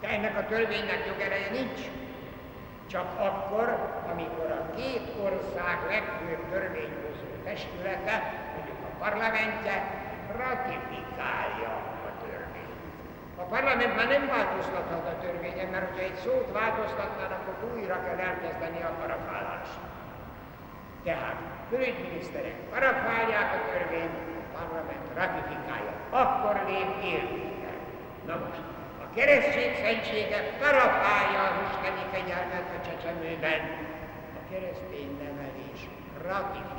De ennek a törvénynek jogereje nincs. Csak akkor, amikor a két ország legfőbb törvényhozó testülete, parlamentje, ratifikálja a törvényt. A parlament már nem változtathat a törvényen, mert hogyha egy szót változtatnának, akkor újra kell elkezdeni a parafálást. Tehát külügyminiszterek parafálják a törvényt, a parlament ratifikálja. Akkor lép életbe. Na most, a keresztség szentsége parafálja az isteni kegyelmet a csecsemőben. A keresztény nevelés ratifikálja.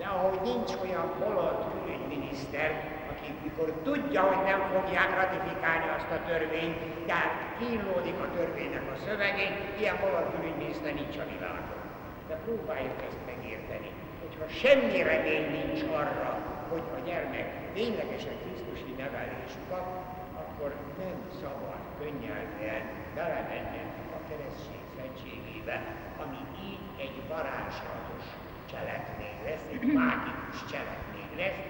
De ahogy nincs olyan holott külügyminiszter, aki mikor tudja, hogy nem fogják ratifikálni azt a törvényt, tehát kínlódik a törvénynek a szövegén, ilyen holott külügyminiszter nincs a világon. De próbáljuk ezt megérteni, hogyha semmi remény nincs arra, hogy a gyermek ténylegesen Krisztusi nevelést kap, akkor nem szabad könnyelműen belemenni a keresztség szentségébe, ami így egy varázslatos cselekmény lesz, egy mágikus cselekmény lesz,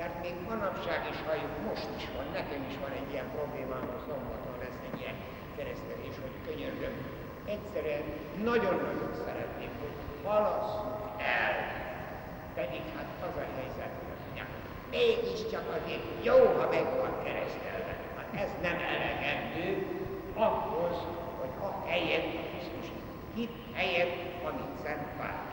mert még manapság is halljuk, most is van, nekem is van egy ilyen problémám, a szombaton lesz egy ilyen keresztelés, hogy könyörgöm. Egyszerűen nagyon-nagyon szeretném, hogy halasszuk el, pedig hát az a helyzet, mégiscsak azért jó, ha meg van keresztelve. Hát ez nem elegendő ahhoz, hogy a helyet, a Krisztus hit helyett, amit Szent Pál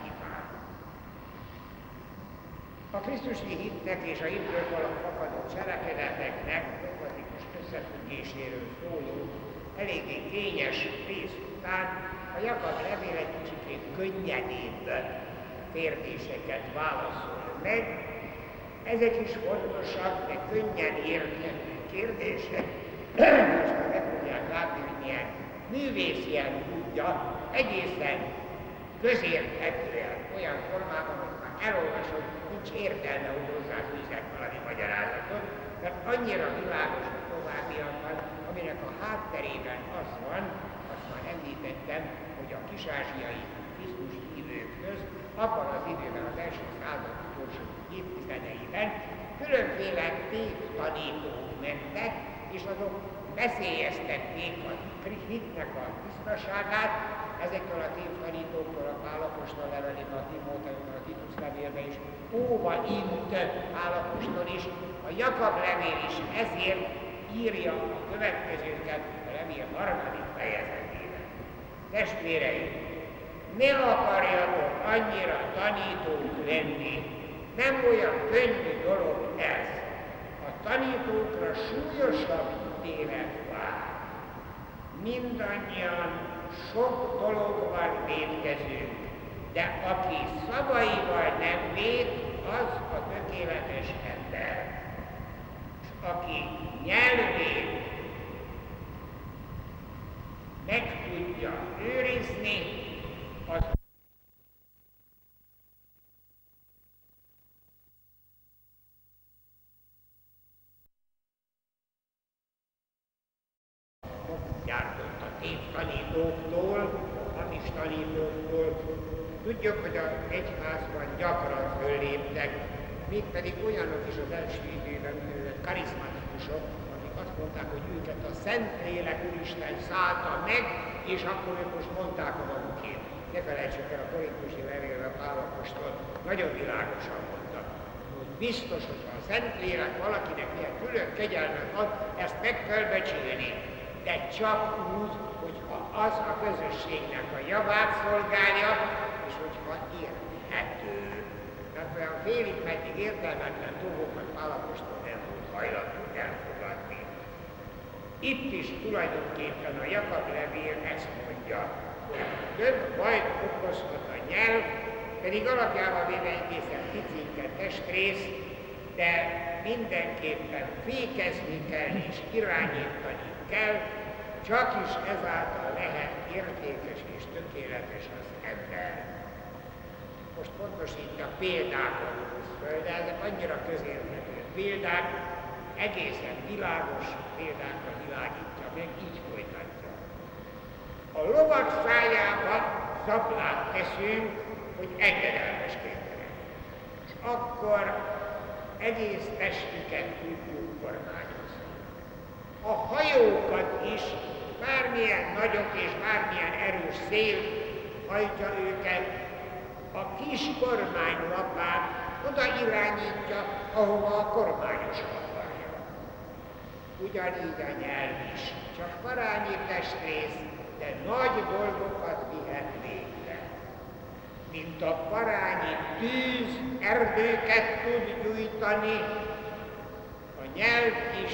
A Krisztusi hitnek és a hitből fakadó cselekedeteknek dogmatikus összefüggéséről szóló, eléggé kényes rész után a Jakab levél egy kicsit könnyedébb kérdéseket válaszol meg. Ezek is fontosak, de könnyen érthető kérdések. Most már meg tudják látni, hogy milyen művészien tudja egészen közérthetően olyan formában, hogy már elolvasod, nincs értelme, hogy hozzáfűzek valami magyarázatot, mert annyira világos a továbbiakban, aminek a hátterében az van, azt már említettem, hogy a kisázsiai Krisztus hívők közt abban az időben, az első század utolsó évtizedeiben különféle tévtanítók mentek, és azok veszélyeztették a hitnek a tisztaságát, ezektől a tévtanítóktól a Pálapostól levelében, a Timóteumban, a Titus levélben is, óva int Pálapostól is, a Jakab levél is ezért írja a következőket a levél harmadik fejezetében. Testvéreim, ne akarjatok annyira tanítók lenni, nem olyan könnyű dolog ez. A tanítókra súlyosabb ítélet vár. Mindannyian sok dologban védkezünk, de aki szavaival nem véd, az a tökéletes ember. És aki nyelvét meg tudja őrizni, az gyártott a tévtanítóktól, a hamis tanítóktól. Tudjuk, hogy az egyházban gyakran fölléptek, mégpedig olyanok is az első időben, karizmatikusok, akik azt mondták, hogy őket a Szentlélek Úristen szállta meg, és akkor ők most mondták a magukét. Ne felejtsük el a korintusi levélre Pálapostól, nagyon világosan mondta, hogy biztos, hogy a Szentlélek valakinek ilyen külön kegyelmet ad, ezt meg kell becsülni de csak úgy, hogyha az a közösségnek a javát szolgálja, érthető. Tehát olyan félig meddig értelmetlen dolgokat Pálapostól nem volt hajlandó elfogadni. Itt is tulajdonképpen a Jakab levél ezt mondja, hogy több bajt okozhat a nyelv, pedig alapjában véve egészen picinke testrész, de mindenképpen fékezni kell és irányítani kell, csak is ezáltal lehet értékes és tökéletes az ember. Most pontosítja példákon föl, de ezek annyira közérthető példák, egészen világos példákra világítja meg, így folytatja. A lovak szájába zaplát teszünk, hogy engedelmeskedjenek. És akkor egész testüket tudjuk kormányozni. A hajókat is bármilyen nagyok és bármilyen erős szél hajtja őket, a kis kormánylapát oda irányítja, ahova a kormányos akarja. Ugyanígy a nyelv is, csak parányi testrész, de nagy dolgokat vihet végre. Mint a parányi tűz erdőket tud gyújtani, a nyelv is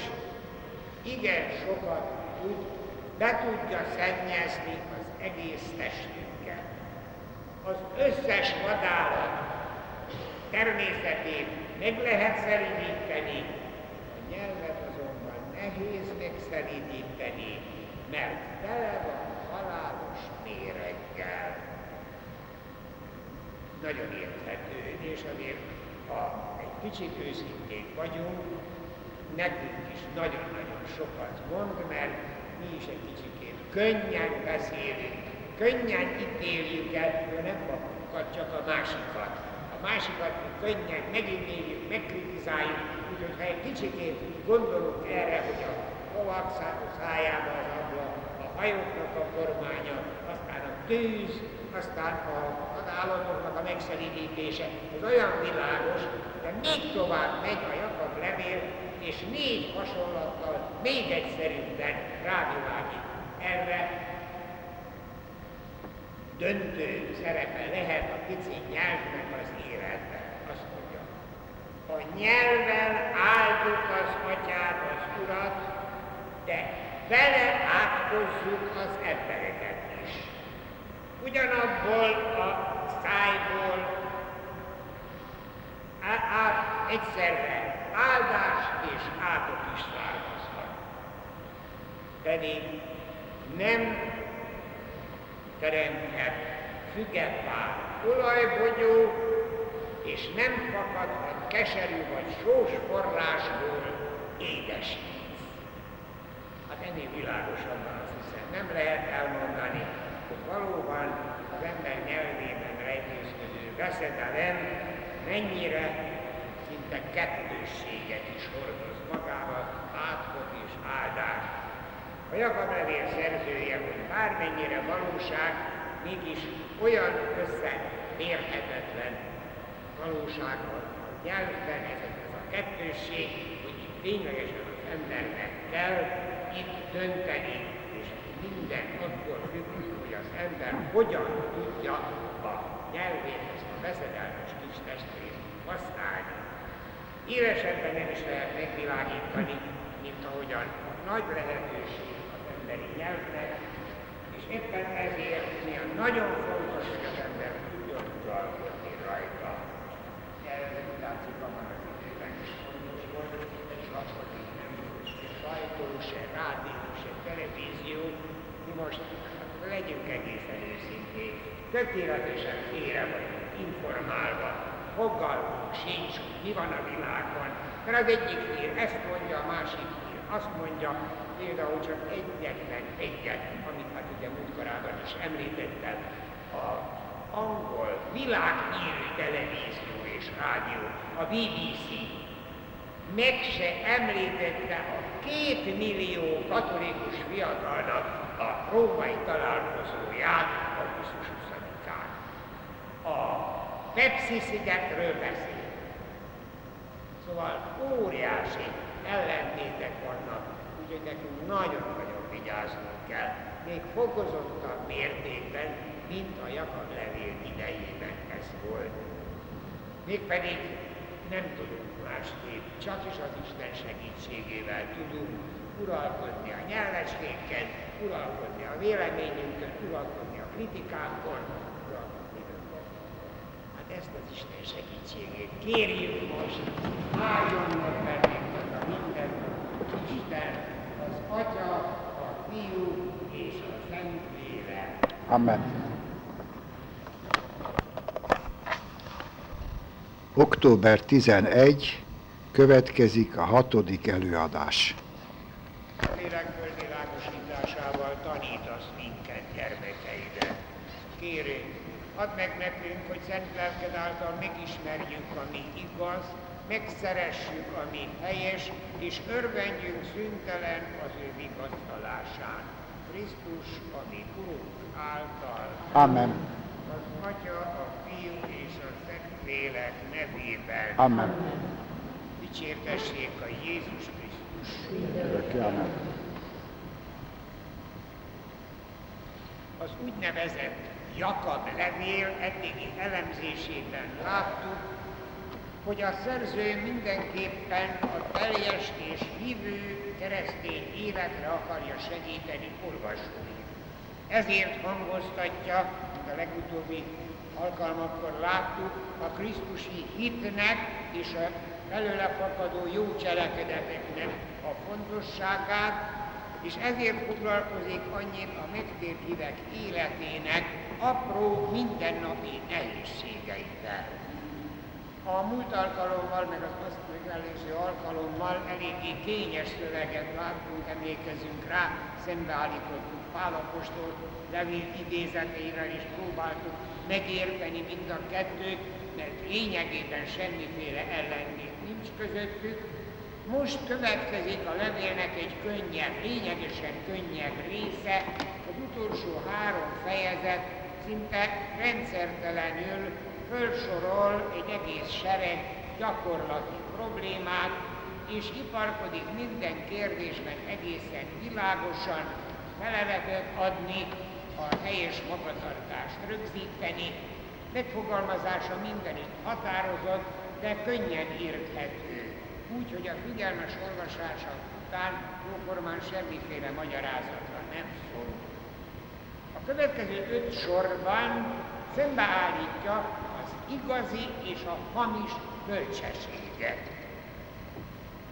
igen sokat tud, be tudja szennyezni az egész testünket. Az összes vadállat természetét meg lehet szelidíteni, a nyelvet azonban nehéz megszelidíteni, mert tele van halálos méreggel. Nagyon érthető, és azért, ha egy kicsit őszinték vagyunk, nekünk is nagyon-nagyon sokat mond, mert mi is egy kicsit könnyen beszélünk, könnyen ítéljük el, de nem magunkat, csak a másikat. A másikat könnyen megítéljük, megkritizáljuk, úgyhogy ha egy kicsit gondolunk erre, hogy a lovak szájába az abla, a hajóknak a kormánya, aztán a tűz, aztán a, az állatoknak a megszelidítése, ez olyan világos, de még tovább megy a Jakab levél, és négy hasonlattal még egyszerűbben rávilágít erre döntő szerepe lehet a pici nyelvnek az életben. Azt mondja, a nyelven áldjuk az atyát, az urat, de vele átkozzuk az embereket is. Ugyanabból a szájból át egyszerre áldás és átok is származhat. Pedig nem teremthet fügetlen olajbogyó, és nem fakadhat keserű vagy sós forrásból édes víz. Hát ennél világosabban azt hiszem, nem lehet elmondani, hogy valóban az ember nyelvében rejtőzködő veszedelem mennyire szinte kettősséget is hordoz magával, átkot és áldást. A Jakab levél szerzője, hogy bármennyire valóság, mégis olyan összemérhetetlen valóság a nyelvben, ez, a kettősség, hogy itt ténylegesen az embernek kell itt dönteni, és minden attól függ, hogy az ember hogyan tudja a nyelvét, ezt a veszedelmes kis testvét használni. Élesebben nem is lehet megvilágítani, mint ahogyan nagy lehetőség emberi nyelvnek, és éppen ezért milyen nagyon fontos, hogy az ember tudjon uralkodni rajta. Erre látszik abban az időben is fontos volt, és akkor még nem volt se sajtó, se rádió, se televízió, mi most hát legyünk egészen őszintén, tökéletesen félre vagyunk informálva, fogalmunk sincs, hogy mi van a világban, mert az egyik hír ezt mondja, a másik hír azt mondja, például csak egyetlen egyet, amit hát ugye múltkorában is említettem, a angol világhírű televízió és rádió, a BBC meg se említette a két millió katolikus fiatalnak a római találkozóját augusztus 20-án. A Pepsi szigetről beszél. Szóval óriási ellentétek vannak, nekünk nagyon-nagyon vigyáznunk kell, még fokozottabb mértékben, mint a Jakab levél idejében ez volt. Mégpedig nem tudunk másképp, csak is az Isten segítségével tudunk uralkodni a nyelvecskénken, uralkodni a véleményünkön, uralkodni a kritikánkon, uralkodni. Hát ezt az Isten segítségét kérjük most, áldjon meg bennünket a minden Isten, Atya, a Fiú és a Szentlélek.
Amen. Október 11 következik a hatodik előadás.
A lélek fölvilágosításával tanítasz minket gyermekeide. Kérünk, add meg nekünk, hogy szent lelked által megismerjük, ami igaz, megszeressük, ami helyes, és örvendjünk szüntelen az ő vigasztalásán. Krisztus, ami Urunk által.
Amen.
Az Atya, a Fiú és a Szentlélek nevében.
Amen.
Dicsértessék a Jézus Krisztus.
Örökké Amen.
Az úgynevezett Jakab levél eddigi elemzésében láttuk, hogy a szerző mindenképpen a teljes és hívő keresztény életre akarja segíteni olvasóit. Ezért hangoztatja, a legutóbbi alkalmakkor láttuk, a Krisztusi hitnek és a belőle fakadó jó cselekedeteknek a fontosságát, és ezért foglalkozik annyit a megtért hívek életének apró mindennapi nehézségeivel. A múlt alkalommal, meg az azt megelőző alkalommal eléggé kényes szöveget láttunk, emlékezünk rá, szembeállítottuk Pálapostól levél idézeteivel is próbáltuk megérteni mind a kettőt, mert lényegében semmiféle ellentét nincs közöttük, Most következik a levélnek egy könnyebb, lényegesen könnyebb része, az utolsó három fejezet szinte rendszertelenül felsorol egy egész sereg gyakorlati problémát, és iparkodik minden kérdésben egészen világosan, feleletet adni, a helyes magatartást rögzíteni, megfogalmazása mindenütt határozott, de könnyen érthető. Úgy, hogy a figyelmes olvasása után jókormán semmiféle magyarázatra nem szól. A következő öt sorban szembeállítja igazi és a hamis bölcsességet.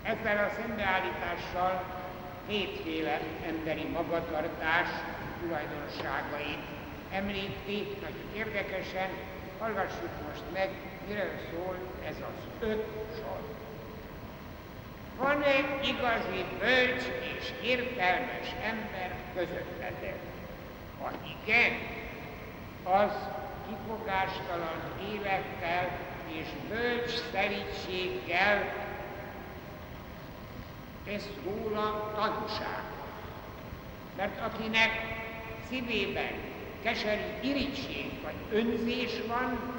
Ezzel a szembeállítással kétféle emberi magatartás tulajdonságait említi, nagyon érdekesen, hallgassuk most meg, mire szól ez az öt sor. Van egy igazi bölcs és értelmes ember közöttetek? Ha igen, az kifogástalan élettel és bölcs szerítséggel tesz róla tanúság. Mert akinek szívében keserű irigység vagy önzés van,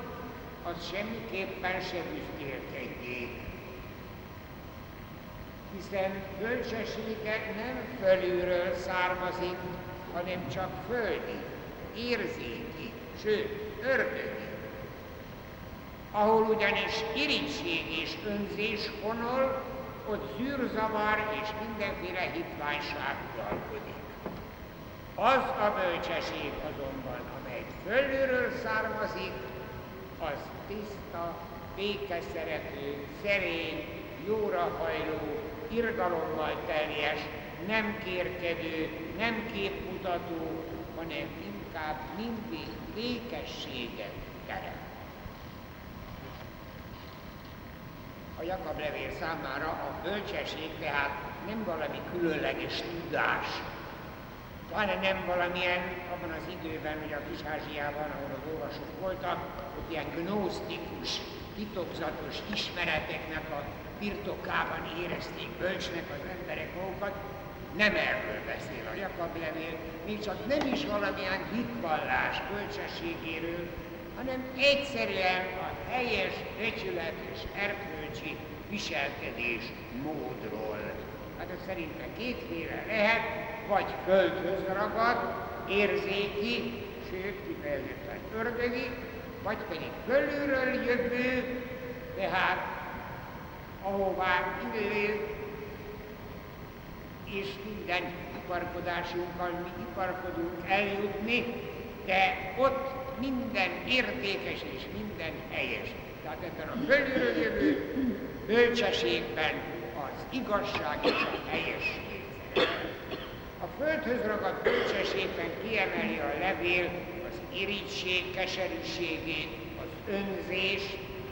az semmiképpen se büszkélkedjék. Hiszen bölcsessége nem fölülről származik, hanem csak földi, érzéki, sőt, ördögi. Ahol ugyanis irigység és önzés honol, ott zűrzavar és mindenféle hitványság uralkodik. Az a bölcsesség azonban, amely fölülről származik, az tiszta, békeszerető, szerény, hajló, irgalommal teljes, nem kérkedő, nem képmutató, hanem inkább mindig békességet teremt. A Jakab levél számára a bölcsesség tehát nem valami különleges tudás, hanem nem valamilyen abban az időben, hogy a Kis-Ázsiában, ahol az olvasók voltak, ott ilyen gnósztikus, titokzatos ismereteknek a birtokában érezték bölcsnek az emberek magukat, nem erről beszél a Jakab levél, még csak nem is valamilyen hitvallás bölcsességéről, hanem egyszerűen a helyes, becsületes, erkölcsi viselkedés módról. Hát ez szerintem kétféle lehet, vagy földhöz ragad, érzéki, sőt, kifejezetten ördögi, vagy pedig fölülről jövő, tehát ahová illő, és minden iparkodásunkkal mi iparkodunk eljutni, de ott minden értékes és minden helyes. Tehát ebben a fölülről jövő bölcsességben az igazság és a helyesség A földhöz ragadt bölcsességben kiemeli a levél az irigység keserűségét, az önzés,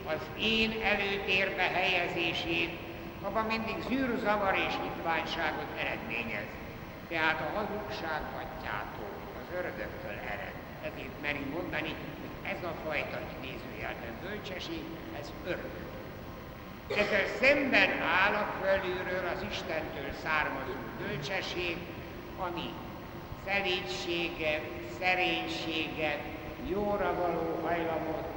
az én előtérbe helyezését, abban mindig zűrzavar és hitványságot eredményez. Tehát a hazugság hatjától, az ördögtől ered. Ezért meri mondani, hogy ez a fajta idézőjelben bölcsesség, ez ördög. Ezzel szemben áll a fölülről az Istentől származó bölcsesség, ami szelídséget, szerénységet, jóra való hajlamot,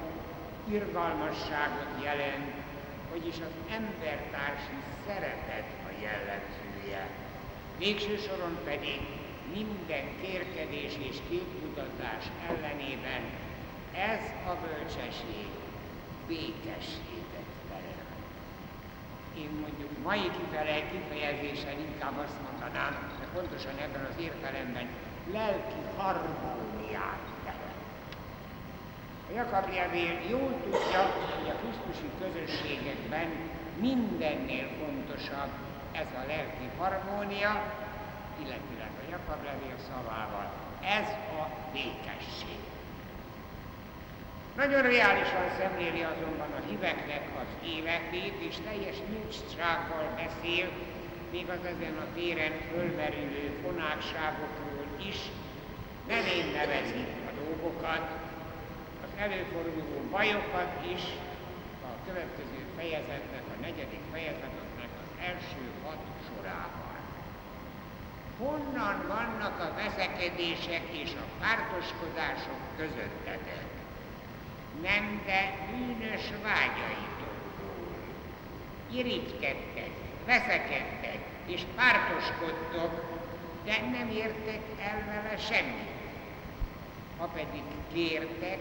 irgalmasságot jelent, vagyis az embertársi szeretet a jellemzője. Végső soron pedig minden kérkedés és képmutatás ellenében ez a bölcsesség békességet terem. Én mondjuk mai kifejezéssel inkább azt mondanám, de pontosan ebben az értelemben lelki harmóniát Jakab jól tudja, hogy a Krisztusi közösségekben mindennél fontosabb ez a lelki harmónia, illetőleg a Jakab levél szavával. Ez a békesség. Nagyon reálisan szemléli azonban a híveknek az életét, és teljes nyugsággal beszél, még az ezen a téren fölmerülő fonákságokról is, nevén nevezi a dolgokat, előforduló bajokat is, a következő fejezetnek, a negyedik fejezetnek az első hat sorában. Honnan vannak a veszekedések és a pártoskodások közöttetek? Nem, de bűnös vágyaitokból. Irigykedtek, veszekedtek és pártoskodtok, de nem értek el vele semmit. Ha pedig kértek,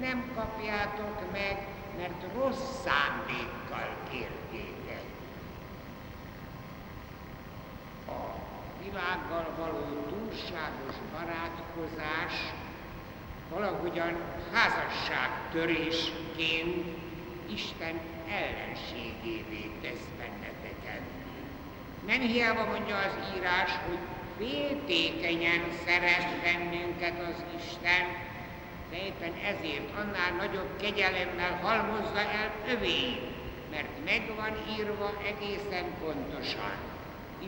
nem kapjátok meg, mert rossz szándékkal kértétek. A világgal való túlságos barátkozás valahogyan házasságtörésként Isten ellenségévé tesz benneteket. Nem hiába mondja az írás, hogy féltékenyen szeret bennünket az Isten, de éppen ezért annál nagyobb kegyelemmel halmozza el övé, mert meg van írva egészen pontosan.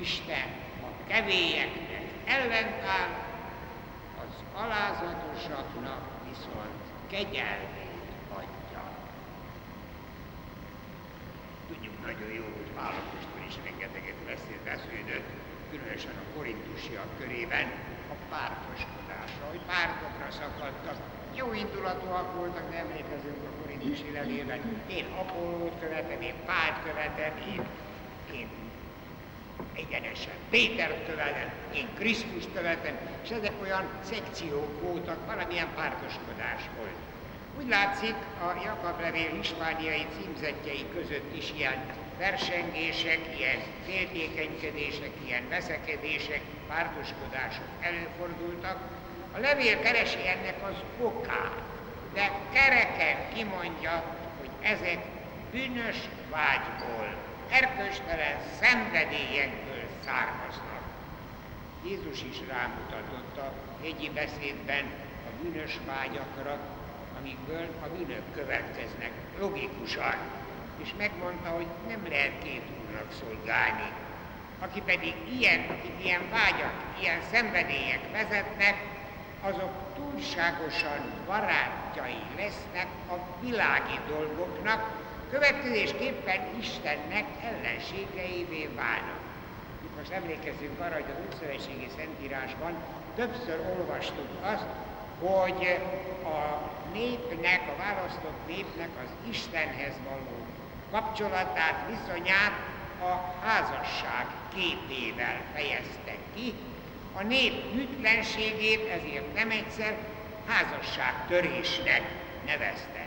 Isten a kevélyeknek ellentáll, az alázatosaknak viszont kegyelmét adja. Tudjuk nagyon jó, hogy Pálapostól is rengeteget beszélt, beszélődött, különösen a korintusiak körében a pártoskodásra, hogy pártokra szakadtak, jó indulatúak voltak, de emlékezünk a korintusi levélben. Én Apollót követem, én Pált követem, én, én egyenesen Pétert követem, én Krisztust követem, és ezek olyan szekciók voltak, valamilyen pártoskodás volt. Úgy látszik, a Jakab levél hispániai címzetjei között is ilyen versengések, ilyen féltékenykedések, ilyen veszekedések, pártoskodások előfordultak, a levél keresi ennek az okát, de kereken kimondja, hogy ezek bűnös vágyból, erkölcstelen szenvedélyekből származnak. Jézus is rámutatott a hegyi beszédben a bűnös vágyakra, amikből a bűnök következnek logikusan, és megmondta, hogy nem lehet két úrnak szolgálni. Aki pedig ilyen, akik ilyen vágyak, ilyen szenvedélyek vezetnek, azok túlságosan barátjai lesznek a világi dolgoknak, következésképpen Istennek ellenségeivé válnak. Itt most emlékezzünk arra, hogy az Újszövetségi Szentírásban többször olvastuk azt, hogy a népnek, a választott népnek az Istenhez való kapcsolatát, viszonyát a házasság képével fejezte ki, a nép hűtlenségét ezért nem egyszer házasságtörésnek nevezte.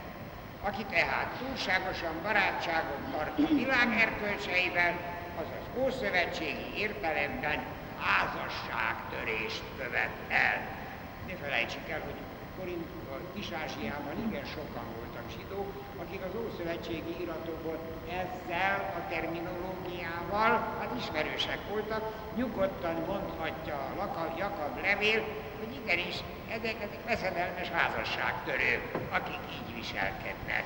Aki tehát túlságosan barátságot tart a világ erkölcseivel, az az ószövetségi értelemben házasságtörést követ el. Ne felejtsük el, hogy Korint, Kis-Ázsiában igen sokan voltak zsidók, akik az Ószövetségi iratokból ezzel a terminológiával hát ismerősek voltak, nyugodtan mondhatja a Jakab levél, hogy igenis, ezek, ezek veszedelmes házasságtörők, akik így viselkednek.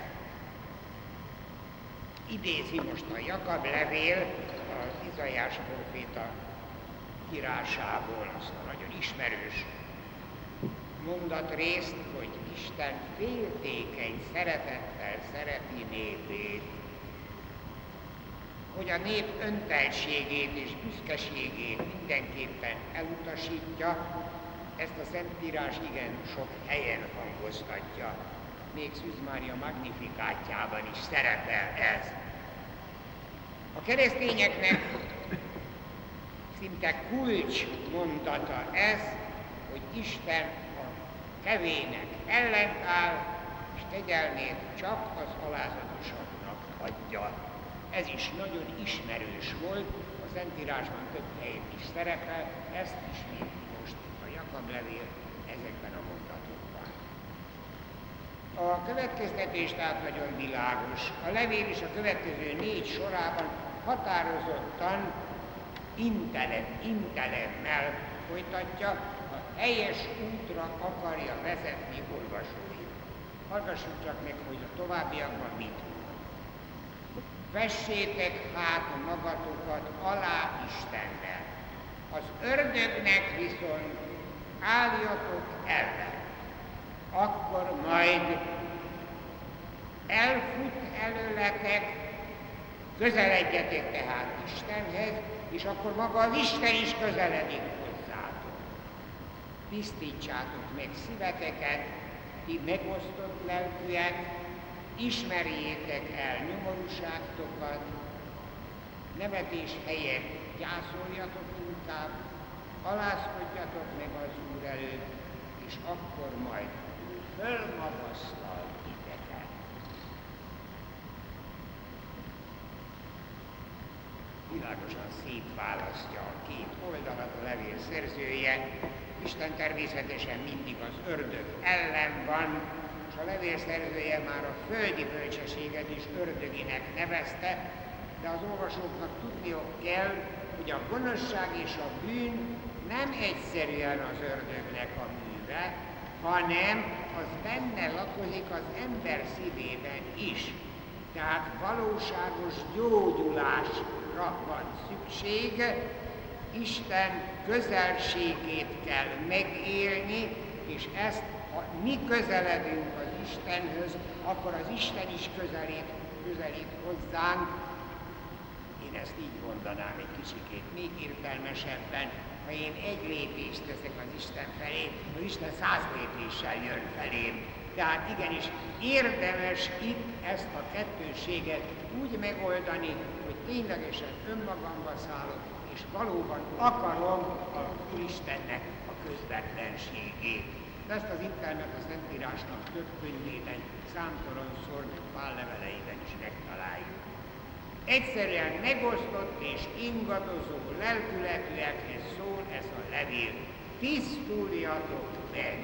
Idézi most a Jakab levél az Izaiás proféta írásából azt a nagyon ismerős mondatrészt, hogy Isten féltékeny szeretettel szereti népét, hogy a nép öntelségét és büszkeségét mindenképpen elutasítja, ezt a Szentírás igen sok helyen hangoztatja. Még Szűz Mária Magnifikátjában is szerepel ez. A keresztényeknek szinte kulcs mondata ez, hogy Isten kevének ellentáll, és kegyelmét csak az alázatosaknak adja. Ez is nagyon ismerős volt, a Szentírásban több helyén is szerepel, ezt még most a Jakab levél ezekben a mondatokban. A következtetés tehát nagyon világos. A levél is a következő négy sorában határozottan intelem, intelemmel folytatja, helyes útra akarja vezetni olvasóit. Hallgassuk csak meg, hogy a továbbiakban mit Vessétek hát magatokat alá Istennel. Az ördögnek viszont álljatok ellen. Akkor majd elfut előletek, Közeledjetek tehát Istenhez, és akkor maga az Isten is közeledik. Tisztítsátok meg szíveteket, ti megosztott lelkűek, ismerjétek el nyomorúságtokat, nevetés helyett gyászoljatok inkább, alázkodjatok meg az Úr előtt, és akkor majd fölmagasztal titeket. Világosan szétválasztja a két oldalat a levél szerzője. Isten természetesen mindig az ördög ellen van, és a levél szerzője már a földi bölcsességet is ördöginek nevezte, de az olvasóknak tudniuk kell, hogy a gonoszság és a bűn nem egyszerűen az ördögnek a műve, hanem az benne lakozik az ember szívében is. Tehát valóságos gyógyulásra van szükség, Isten közelségét kell megélni, és ezt, ha mi közeledünk az Istenhöz, akkor az Isten is közelít, közelít hozzánk. Én ezt így mondanám egy kicsikét, még értelmesebben, ha én egy lépést teszek az Isten felé, az Isten száz lépéssel jön felém. Tehát igenis érdemes itt ezt a kettőséget úgy megoldani, hogy ténylegesen önmagamba szállok, és valóban akarom a Istennek a közvetlenségét. Ezt az internet a Szentírásnak több könyvében, számtalanszor, meg Pál leveleiben is megtaláljuk. Egyszerűen megosztott és ingadozó lelkületűekhez szól ez a levél. Tisztuljatok meg,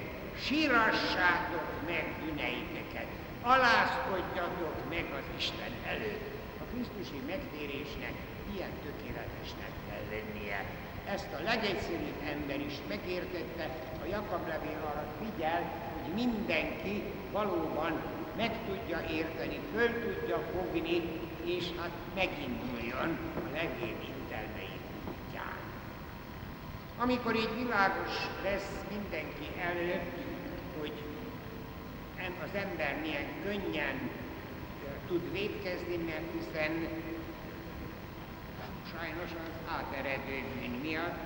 sírassátok meg bűneiteket, alázkodjatok meg az Isten előtt. A Krisztusi megtérésnek ilyen tökéletesnek kell lennie. Ezt a legegyszerűbb ember is megértette, a Jakab levél arra figyel, hogy mindenki valóban meg tudja érteni, föl tudja fogni, és hát meginduljon a levél intelmei útján. Amikor így világos lesz mindenki előtt, hogy az ember milyen könnyen tud védkezni, mert hiszen sajnos az áteredő bűn miatt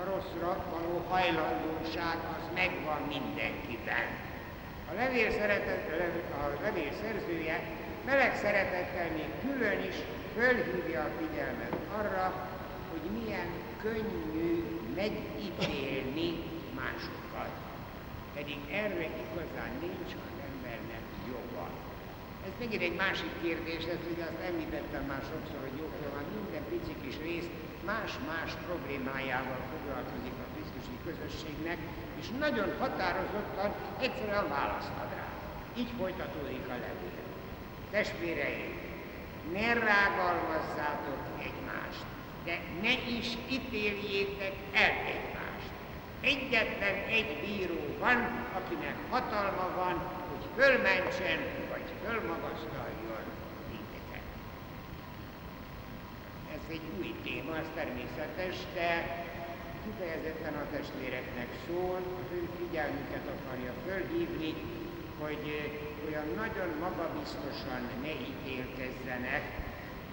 a rosszra való hajlandóság az megvan mindenkiben. A levél, szeretet, a levél szerzője meleg szeretettel még külön is fölhívja a figyelmet arra, hogy milyen könnyű megítélni másokat. Pedig erre igazán nincs. Ez megint egy másik kérdés, ez ugye azt említettem már sokszor, hogy van, minden pici kis rész más-más problémájával foglalkozik a Krisztusi közösségnek, és nagyon határozottan egyszerűen választ ad rá. Így folytatódik a levél. Testvéreim, ne rágalmazzátok egymást, de ne is ítéljétek el egymást. Egyetlen egy bíró van, akinek hatalma van, hogy fölmentsen fölmagasztaljon titeket. Ez egy új téma, ez természetes, de kifejezetten a testvéreknek szól, az ő figyelmüket akarja fölhívni, hogy olyan nagyon magabiztosan ne ítélkezzenek,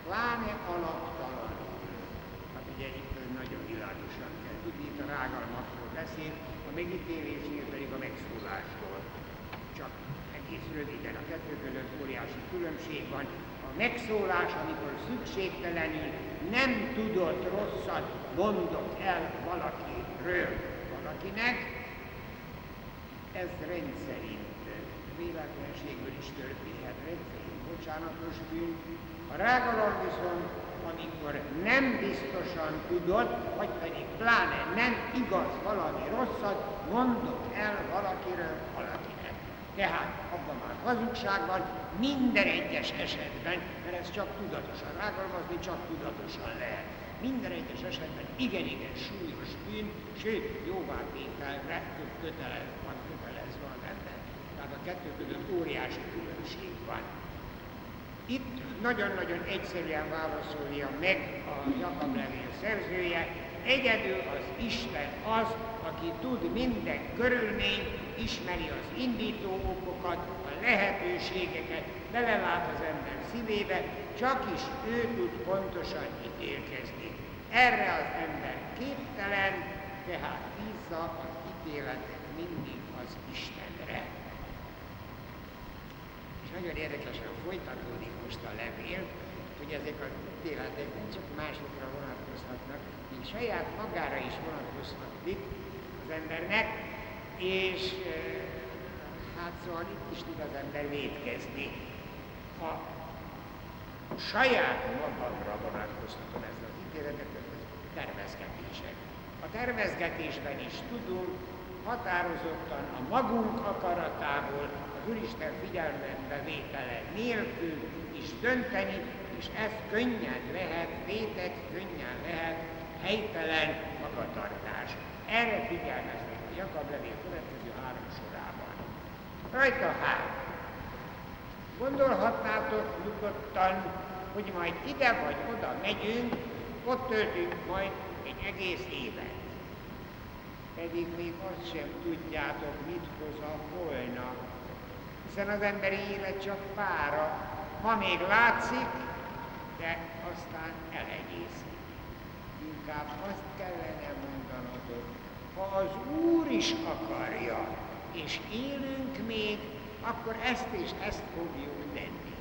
pláne alaptalanul. Hát ugye itt nagyon világosan kell tudni, itt a rágalmakról beszél, a megítélésnél pedig a megszólásról. Röviden a kettő között óriási különbség van. A megszólás, amikor szükségtelenül nem tudott rosszat mondok el valakiről valakinek, ez rendszerint véletlenségből is történhet rendszerint bocsánatos bűn. A rágalom viszont, amikor nem biztosan tudod, vagy pedig pláne nem igaz valami rosszat, mondok el valakiről valakinek. Tehát abban már hazugság van, minden egyes esetben, mert ez csak tudatosan rágalmazni, csak tudatosan lehet. Minden egyes esetben igen-igen súlyos bűn, sőt, jóvátételre kötelez, van kötelezve az ember. Tehát a kettő között óriási különbség van. Itt nagyon-nagyon egyszerűen válaszolja meg a Jakab levél szerzője, egyedül az Isten az, aki tud minden körülményt, ismeri az indító okokat, a lehetőségeket, belelát az ember szívébe, csak is ő tud pontosan ítélkezni. Erre az ember képtelen, tehát bízza az ítéletet mindig az Istenre. És nagyon érdekesen folytatódik most a levél, hogy ezek az ítéletek nem csak másokra vonatkozhatnak, mint saját magára is vonatkozhatnak az embernek, és hát szóval itt is tud az ember védkezni. Ha saját magamra vonatkoztatom ezt az ítéletet, ez tervezgetések. A tervezgetésben is tudunk határozottan a magunk akaratából, az Úristen figyelmembe vétele nélkül is dönteni, és ez könnyen lehet, vétek könnyen lehet helytelen magatartás. Erre figyelmeztet a Jakab levél. Rajta hát. Gondolhatnátok nyugodtan, hogy majd ide vagy oda megyünk, ott töltünk majd egy egész évet. Pedig még azt sem tudjátok, mit hoz a holnap. Hiszen az emberi élet csak pára. Ma még látszik, de aztán elegyészik. Inkább azt kellene mondanotok, ha az Úr is akarja, és élünk még, akkor ezt és ezt fogjuk tenni.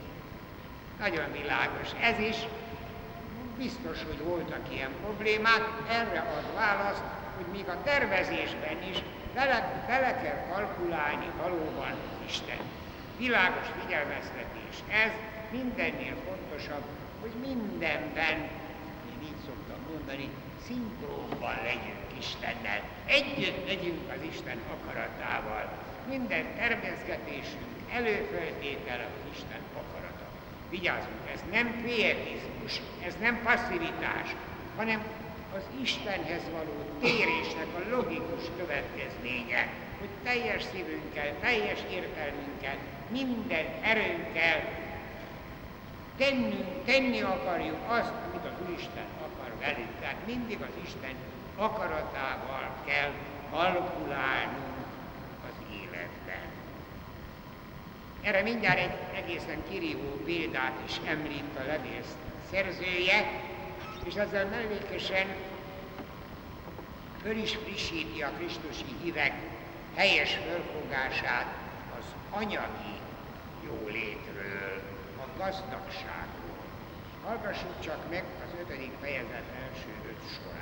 Nagyon világos ez is, biztos, hogy voltak ilyen problémák, erre ad választ, hogy még a tervezésben is bele, bele kell kalkulálni valóban Isten. Világos figyelmeztetés ez, mindennél fontosabb, hogy mindenben, én így szoktam mondani, szinkrónban legyünk Istennel. Együtt legyünk az Isten akaratával. Minden tervezgetésünk előfeltétele az Isten akarata. Vigyázzunk, ez nem pietizmus, ez nem passzivitás, hanem az Istenhez való térésnek a logikus következménye, hogy teljes szívünkkel, teljes értelmünkkel, minden erőnkkel tennünk, tenni akarjuk azt, amit az Úristen akar velünk. Tehát mindig az Isten akaratával kell kalkulálnunk az életben. Erre mindjárt egy egészen kirívó példát is említ a levél szerzője, és ezzel mellékesen föl is frissíti a Krisztusi hívek helyes fölfogását az anyagi jólétről, a gazdagságról. Hallgassuk csak meg az ötödik fejezet első öt sorát.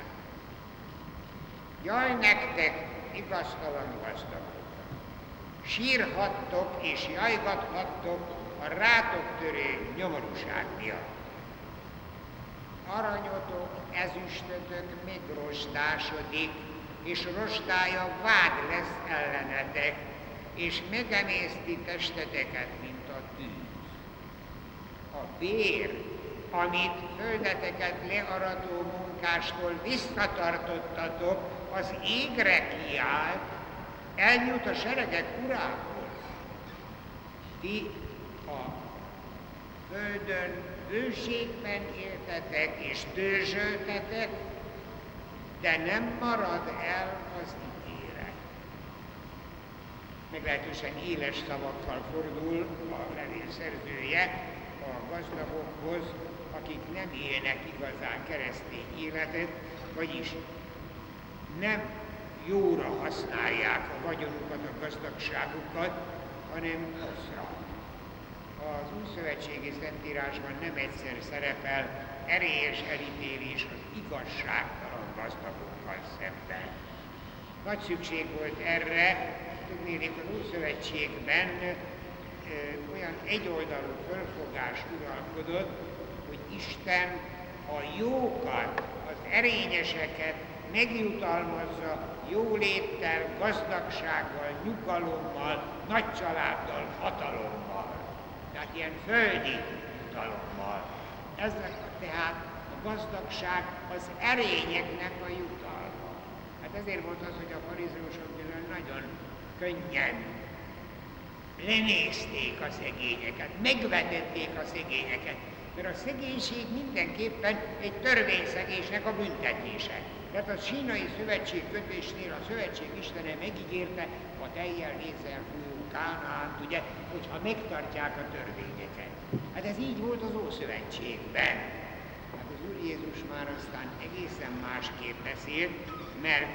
Jaj nektek, igaztalan gazdagok! Sírhattok és jajgathattok a rátok törő nyomorúság miatt. Aranyotok, ezüstötök még rostásodik, és rostája vád lesz ellenetek, és megemészti testeteket, mint a tűz. A bér, amit földeteket learató munkástól visszatartottatok, az égre kiállt, eljut a seregek urához. Ti a földön bőségben éltetek és dőzsöltetek, de nem marad el az ígéret. Meglehetősen éles szavakkal fordul a levél szerzője a gazdagokhoz, akik nem élnek igazán keresztény életet, vagyis nem jóra használják a vagyonukat, a gazdagságukat, hanem rosszra. Az Újszövetségi Szentírásban nem egyszer szerepel erélyes elítélés az igazságtalan gazdagokkal szemben. Nagy szükség volt erre, tudnék az Újszövetségben olyan egyoldalú fölfogás uralkodott, hogy Isten a jókat, az erényeseket megjutalmazza jóléttel, gazdagsággal, nyugalommal, nagy családdal, hatalommal. Tehát ilyen földi jutalommal. Ez tehát a gazdagság az erényeknek a jutalma. Hát ezért volt az, hogy a farizeusok nagyon könnyen lenézték a szegényeket, megvetették a szegényeket, mert a szegénység mindenképpen egy törvényszegésnek a büntetése. Tehát a sínai szövetség kötésnél a szövetség istene megígérte a teljel nézzel fújó Kánaánt, ugye, hogyha megtartják a törvényeket. Hát ez így volt az Ószövetségben. Hát az Úr Jézus már aztán egészen másképp beszélt, mert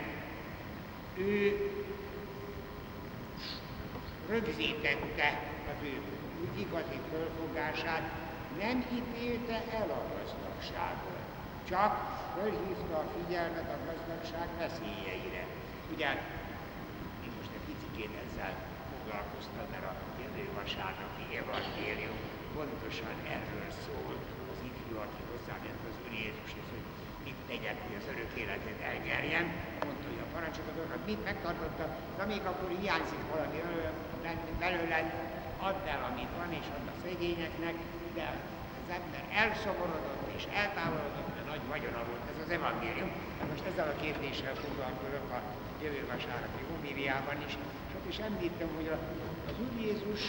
ő rögzítette az ő igazi fölfogását, nem ítélte el a gazdagságot, csak fölhívta a figyelmet a gazdagság veszélyeire. Ugye én most egy picit ezzel foglalkoztam, mert a jövő vasárnapi evangélium pontosan erről szól, az ifjú, aki hozzáment az Úr Jézushoz, hogy mit tegyek, hogy az örök életet elnyerjen, mondta, hogy a parancsokat, mit megtartotta, de még akkor hiányzik valami belőle, add el, amit van, és add a szegényeknek, de az ember elszomorodott és eltávolodott, nagy vagyona volt ez az evangélium. Hát most ezzel a kérdéssel foglalkozok a jövő vasárnapi homíliában is, és ott is említem, hogy az Úr Jézus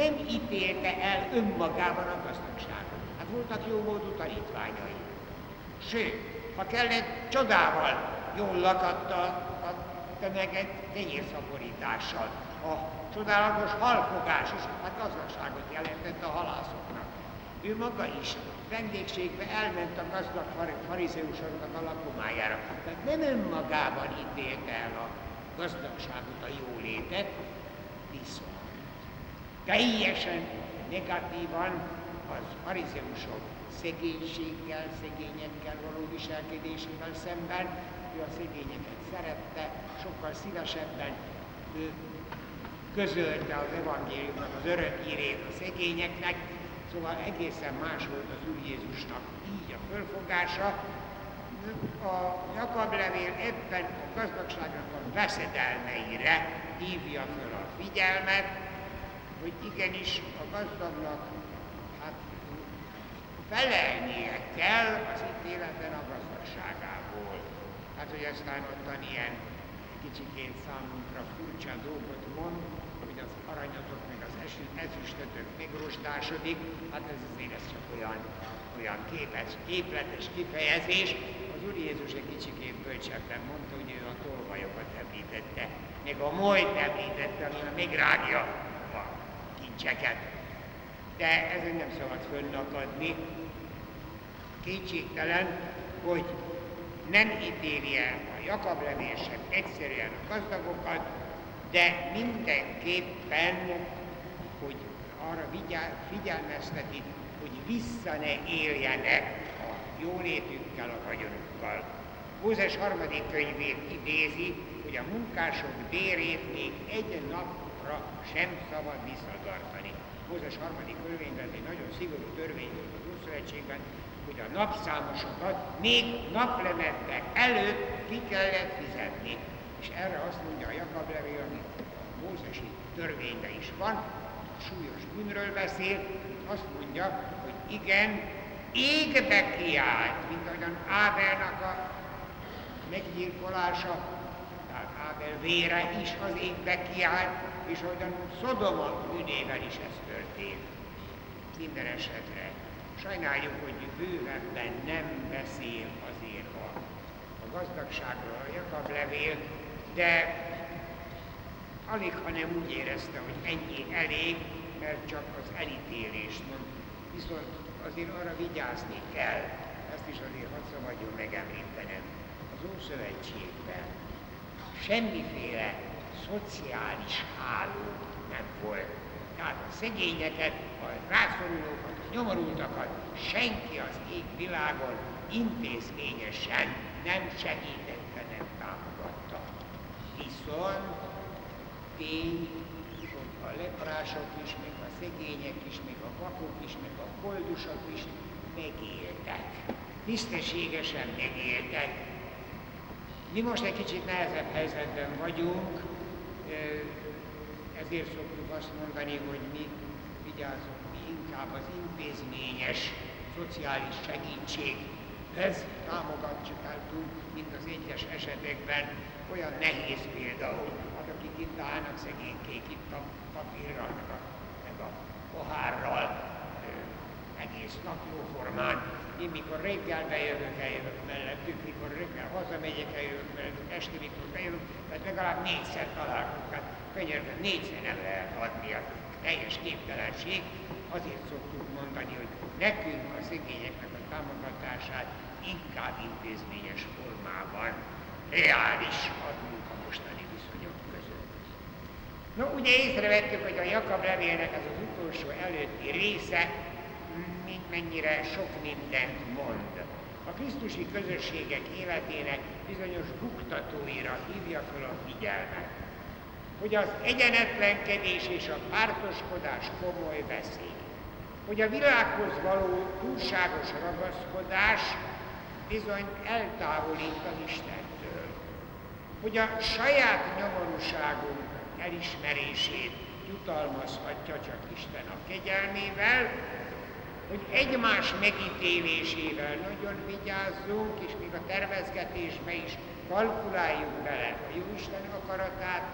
nem ítélte el önmagában a gazdagságot. Hát voltak jó módú tanítványai. Sőt, ha kellett, csodával jól lakatta a tömeget tenyérszaporítással. A csodálatos halfogás is, hát gazdagságot jelentett a halászoknak. Ő maga is vendégségbe elment a gazdag farizeusoknak a lakomájára. Tehát nem önmagában ítélte el a gazdagságot, a jólétet, viszont teljesen negatívan az farizeusok szegénységgel, szegényekkel való viselkedésével szemben, ő a szegényeket szerette, sokkal szívesebben ő közölte az evangéliumnak az örök írét a szegényeknek, szóval egészen más volt az Úr Jézusnak így a fölfogása. A Jakab levél ebben a gazdagságnak a veszedelmeire hívja föl a figyelmet, hogy igenis a gazdagnak hát, felelnie kell az ítéletben a gazdagságából. Hát, hogy aztán ottan ilyen kicsikét számunkra furcsa dolgot mond, hogy az aranyatok meg az ezüstötök megrostásodik, hát ez azért ez csak olyan, olyan képes, képletes kifejezés. Az Úr Jézus egy kicsikét bölcsebben mondta, hogy ő a tolvajokat említette, meg a molyt említette, ami még rágja a kincseket. De ezen nem szabad fönnakadni. Kétségtelen, hogy nem ítéli el a Jakab levél sem egyszerűen a gazdagokat, de mindenképpen, hogy arra figyelmezteti, hogy vissza ne éljenek a jólétükkel, a vagyonukkal. Mózes harmadik könyvét idézi, hogy a munkások bérét még egy napra sem szabad visszatartani. Mózes harmadik könyvében egy nagyon szigorú törvény volt az Ószövetségben, hogy a napszámosokat még naplementek előtt ki kellett fizetni. És erre azt mondja a Jakab levél, ami a Mózesi törvényben is van, súlyos bűnről beszél, azt mondja, hogy igen, égbe kiállt, mint ahogyan Ábelnak a meggyilkolása, tehát Ábel vére is az égbe kiállt, és ahogyan Szodoma bűnével is ez történt. Minden esetre sajnáljuk, hogy bővebben nem beszél azért a, a gazdagságról a Jakab levél, de alig, hanem úgy érezte, hogy ennyi elég, mert csak az elítélést mond. Viszont azért arra vigyázni kell, ezt is azért hadd szabadjon megemlítenem. Az Ószövetségben semmiféle szociális háló nem volt. Tehát a szegényeket, a rászorulókat, a nyomorultakat senki az ég világon intézményesen nem segítette, nem támogatta. Viszont tény, hogy a leprások is, meg a szegények is, meg a vakok is, meg a koldusok is megéltek. Tisztességesen megéltek. Mi most egy kicsit nehezebb helyzetben vagyunk, ezért szoktuk azt mondani, hogy mi vigyázunk, mi inkább az intézményes szociális segítséghez támogatjuk, mint az egyes esetekben olyan nehéz például, itt állnak szegénykék itt a papírral, meg a, meg a pohárral, egész nap jóformán. Én mikor reggel bejövök, eljövök mellettük, mikor reggel hazamegyek, eljövök mellettük, este mikor bejövök, tehát legalább négyszer találkozunk. Hát könyörben négyszer nem lehet adni, a teljes képtelenség. Azért szoktuk mondani, hogy nekünk a szegényeknek a támogatását inkább intézményes formában reális adunk a mostani viszonyok között. No, ugye észrevettük, hogy a Jakab levélnek az az utolsó előtti része mennyire sok mindent mond. A Krisztusi közösségek életének bizonyos buktatóira hívja fel a figyelmet, hogy az egyenetlenkedés és a pártoskodás komoly veszély, hogy a világhoz való túlságos ragaszkodás bizony eltávolít az Istentől, hogy a saját nyomorúságunk elismerését jutalmazhatja csak Isten a kegyelmével, hogy egymás megítélésével nagyon vigyázzunk, és még a tervezgetésbe is kalkuláljuk bele a Jóisten akaratát,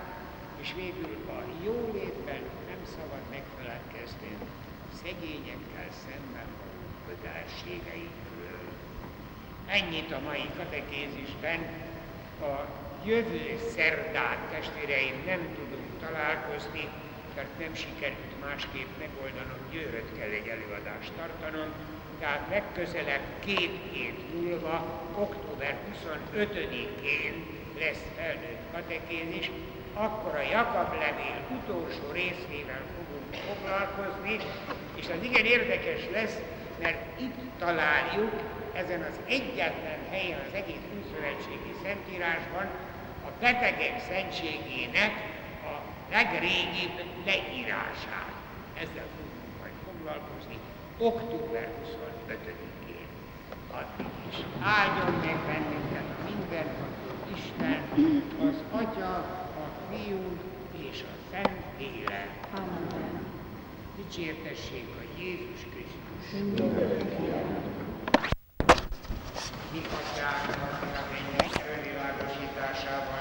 és végül a jólétben nem szabad megfelelkezni a szegényekkel szemben való kötelességeinkről. Ennyit a mai katekézisben. A jövő szerdán, testvéreim, nem tudunk találkozni, mert nem sikerült másképp megoldanom, Győröt kell egy előadást tartanom, tehát legközelebb két hét múlva, október 25-én lesz felnőtt katekézis, akkor a Jakab levél utolsó részével fogunk foglalkozni, és az igen érdekes lesz, mert itt találjuk ezen az egyetlen helyen az egész Újszövetségi Szentírásban betegek szentségének legrégibb leírását. Ezzel fogunk majd foglalkozni október 25-én. Addig is áldjon meg bennünket a mindenható Isten, az Atya, a Fiú és a Szent Élet. Amen. Dicsértessék a Jézus Krisztus. Mi atyának, a mennyek önvilágosításával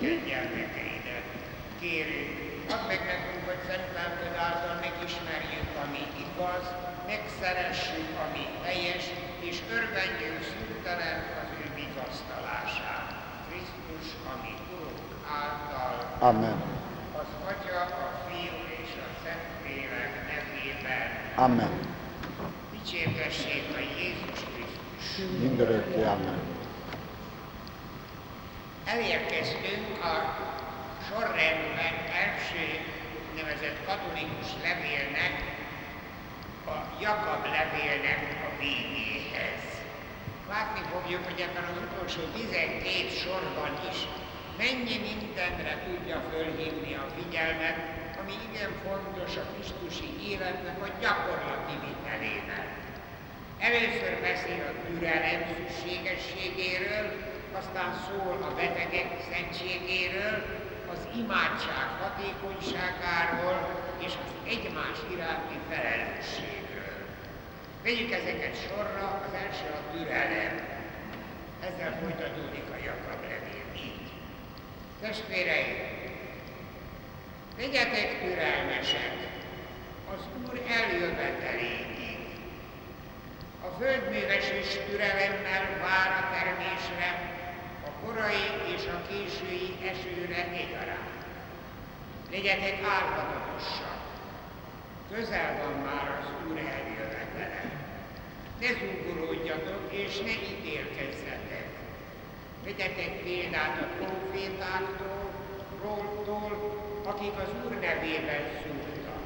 gyermekei kérünk, add meg nekünk, hogy szent lelked által megismerjük, ami igaz, megszeressük, ami helyes, és örvendjünk szüntelen az ő vigasztalását. Krisztus, ami Urunk által.
Amen.
Az Atya, a Fiú és a Szentlélek nevében.
Amen.
Dicsértessék a Jézus Krisztus.
Mindörökké, Amen.
Elérkeztünk a sorrendben első nevezett katolikus levélnek, a Jakab levélnek a végéhez. Látni fogjuk, hogy ebben az utolsó 12 sorban is mennyi mindenre tudja fölhívni a figyelmet, ami igen fontos a Krisztusi életnek a gyakorlati vitelével. Először beszél a türelem szükségességéről, aztán szól a betegek szentségéről, az imádság hatékonyságáról és az egymás iránti felelősségről. Vegyük ezeket sorra, az első a türelem. Ezzel folytatódik a Jakab levél így. Testvéreim, legyetek türelmesek az Úr eljöveteléig. A földműves is türelemmel vár a termésre, korai és a késői esőre egyaránt. Legyetek álmodatosak, közel van már az Úr eljövetele. Ne zúgolódjatok és ne ítélkezzetek. Vegyetek példát a profétáktól, róltól, akik az Úr nevében szóltak.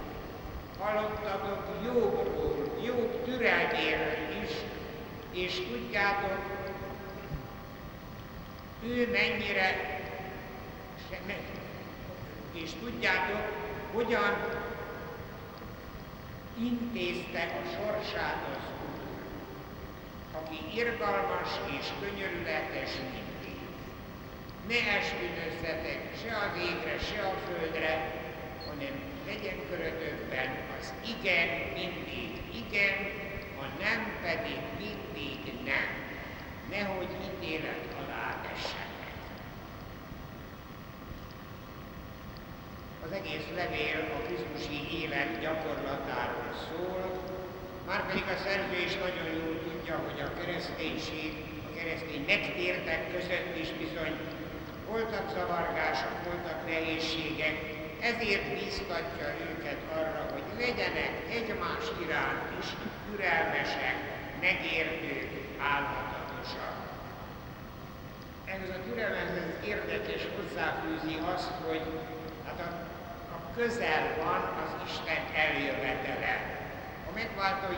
Hallottatok Jobbról, Jobb türelméről is, és tudjátok, ő mennyire, és tudjátok, hogyan intézte a sorsát az Úr, aki irgalmas és könyörületes mindig. Ne esküdözzetek se az égre, se a földre, hanem legyen körötökben az igen mindig igen, a nem pedig mindig nem. Nehogy ítélet Az egész levél a Krisztusi élet gyakorlatáról szól, Márpedig a szerző is nagyon jól tudja, hogy a kereszténység, a keresztény megtértek között is bizony voltak zavargások, voltak nehézségek, ezért biztatja őket arra, hogy legyenek egymás iránt is türelmesek, megértők, álhatatosak. Ez a türelmezhez érdekes hozzáfűzi azt, hogy hát a, a közel van az Isten eljövetele. A megváltó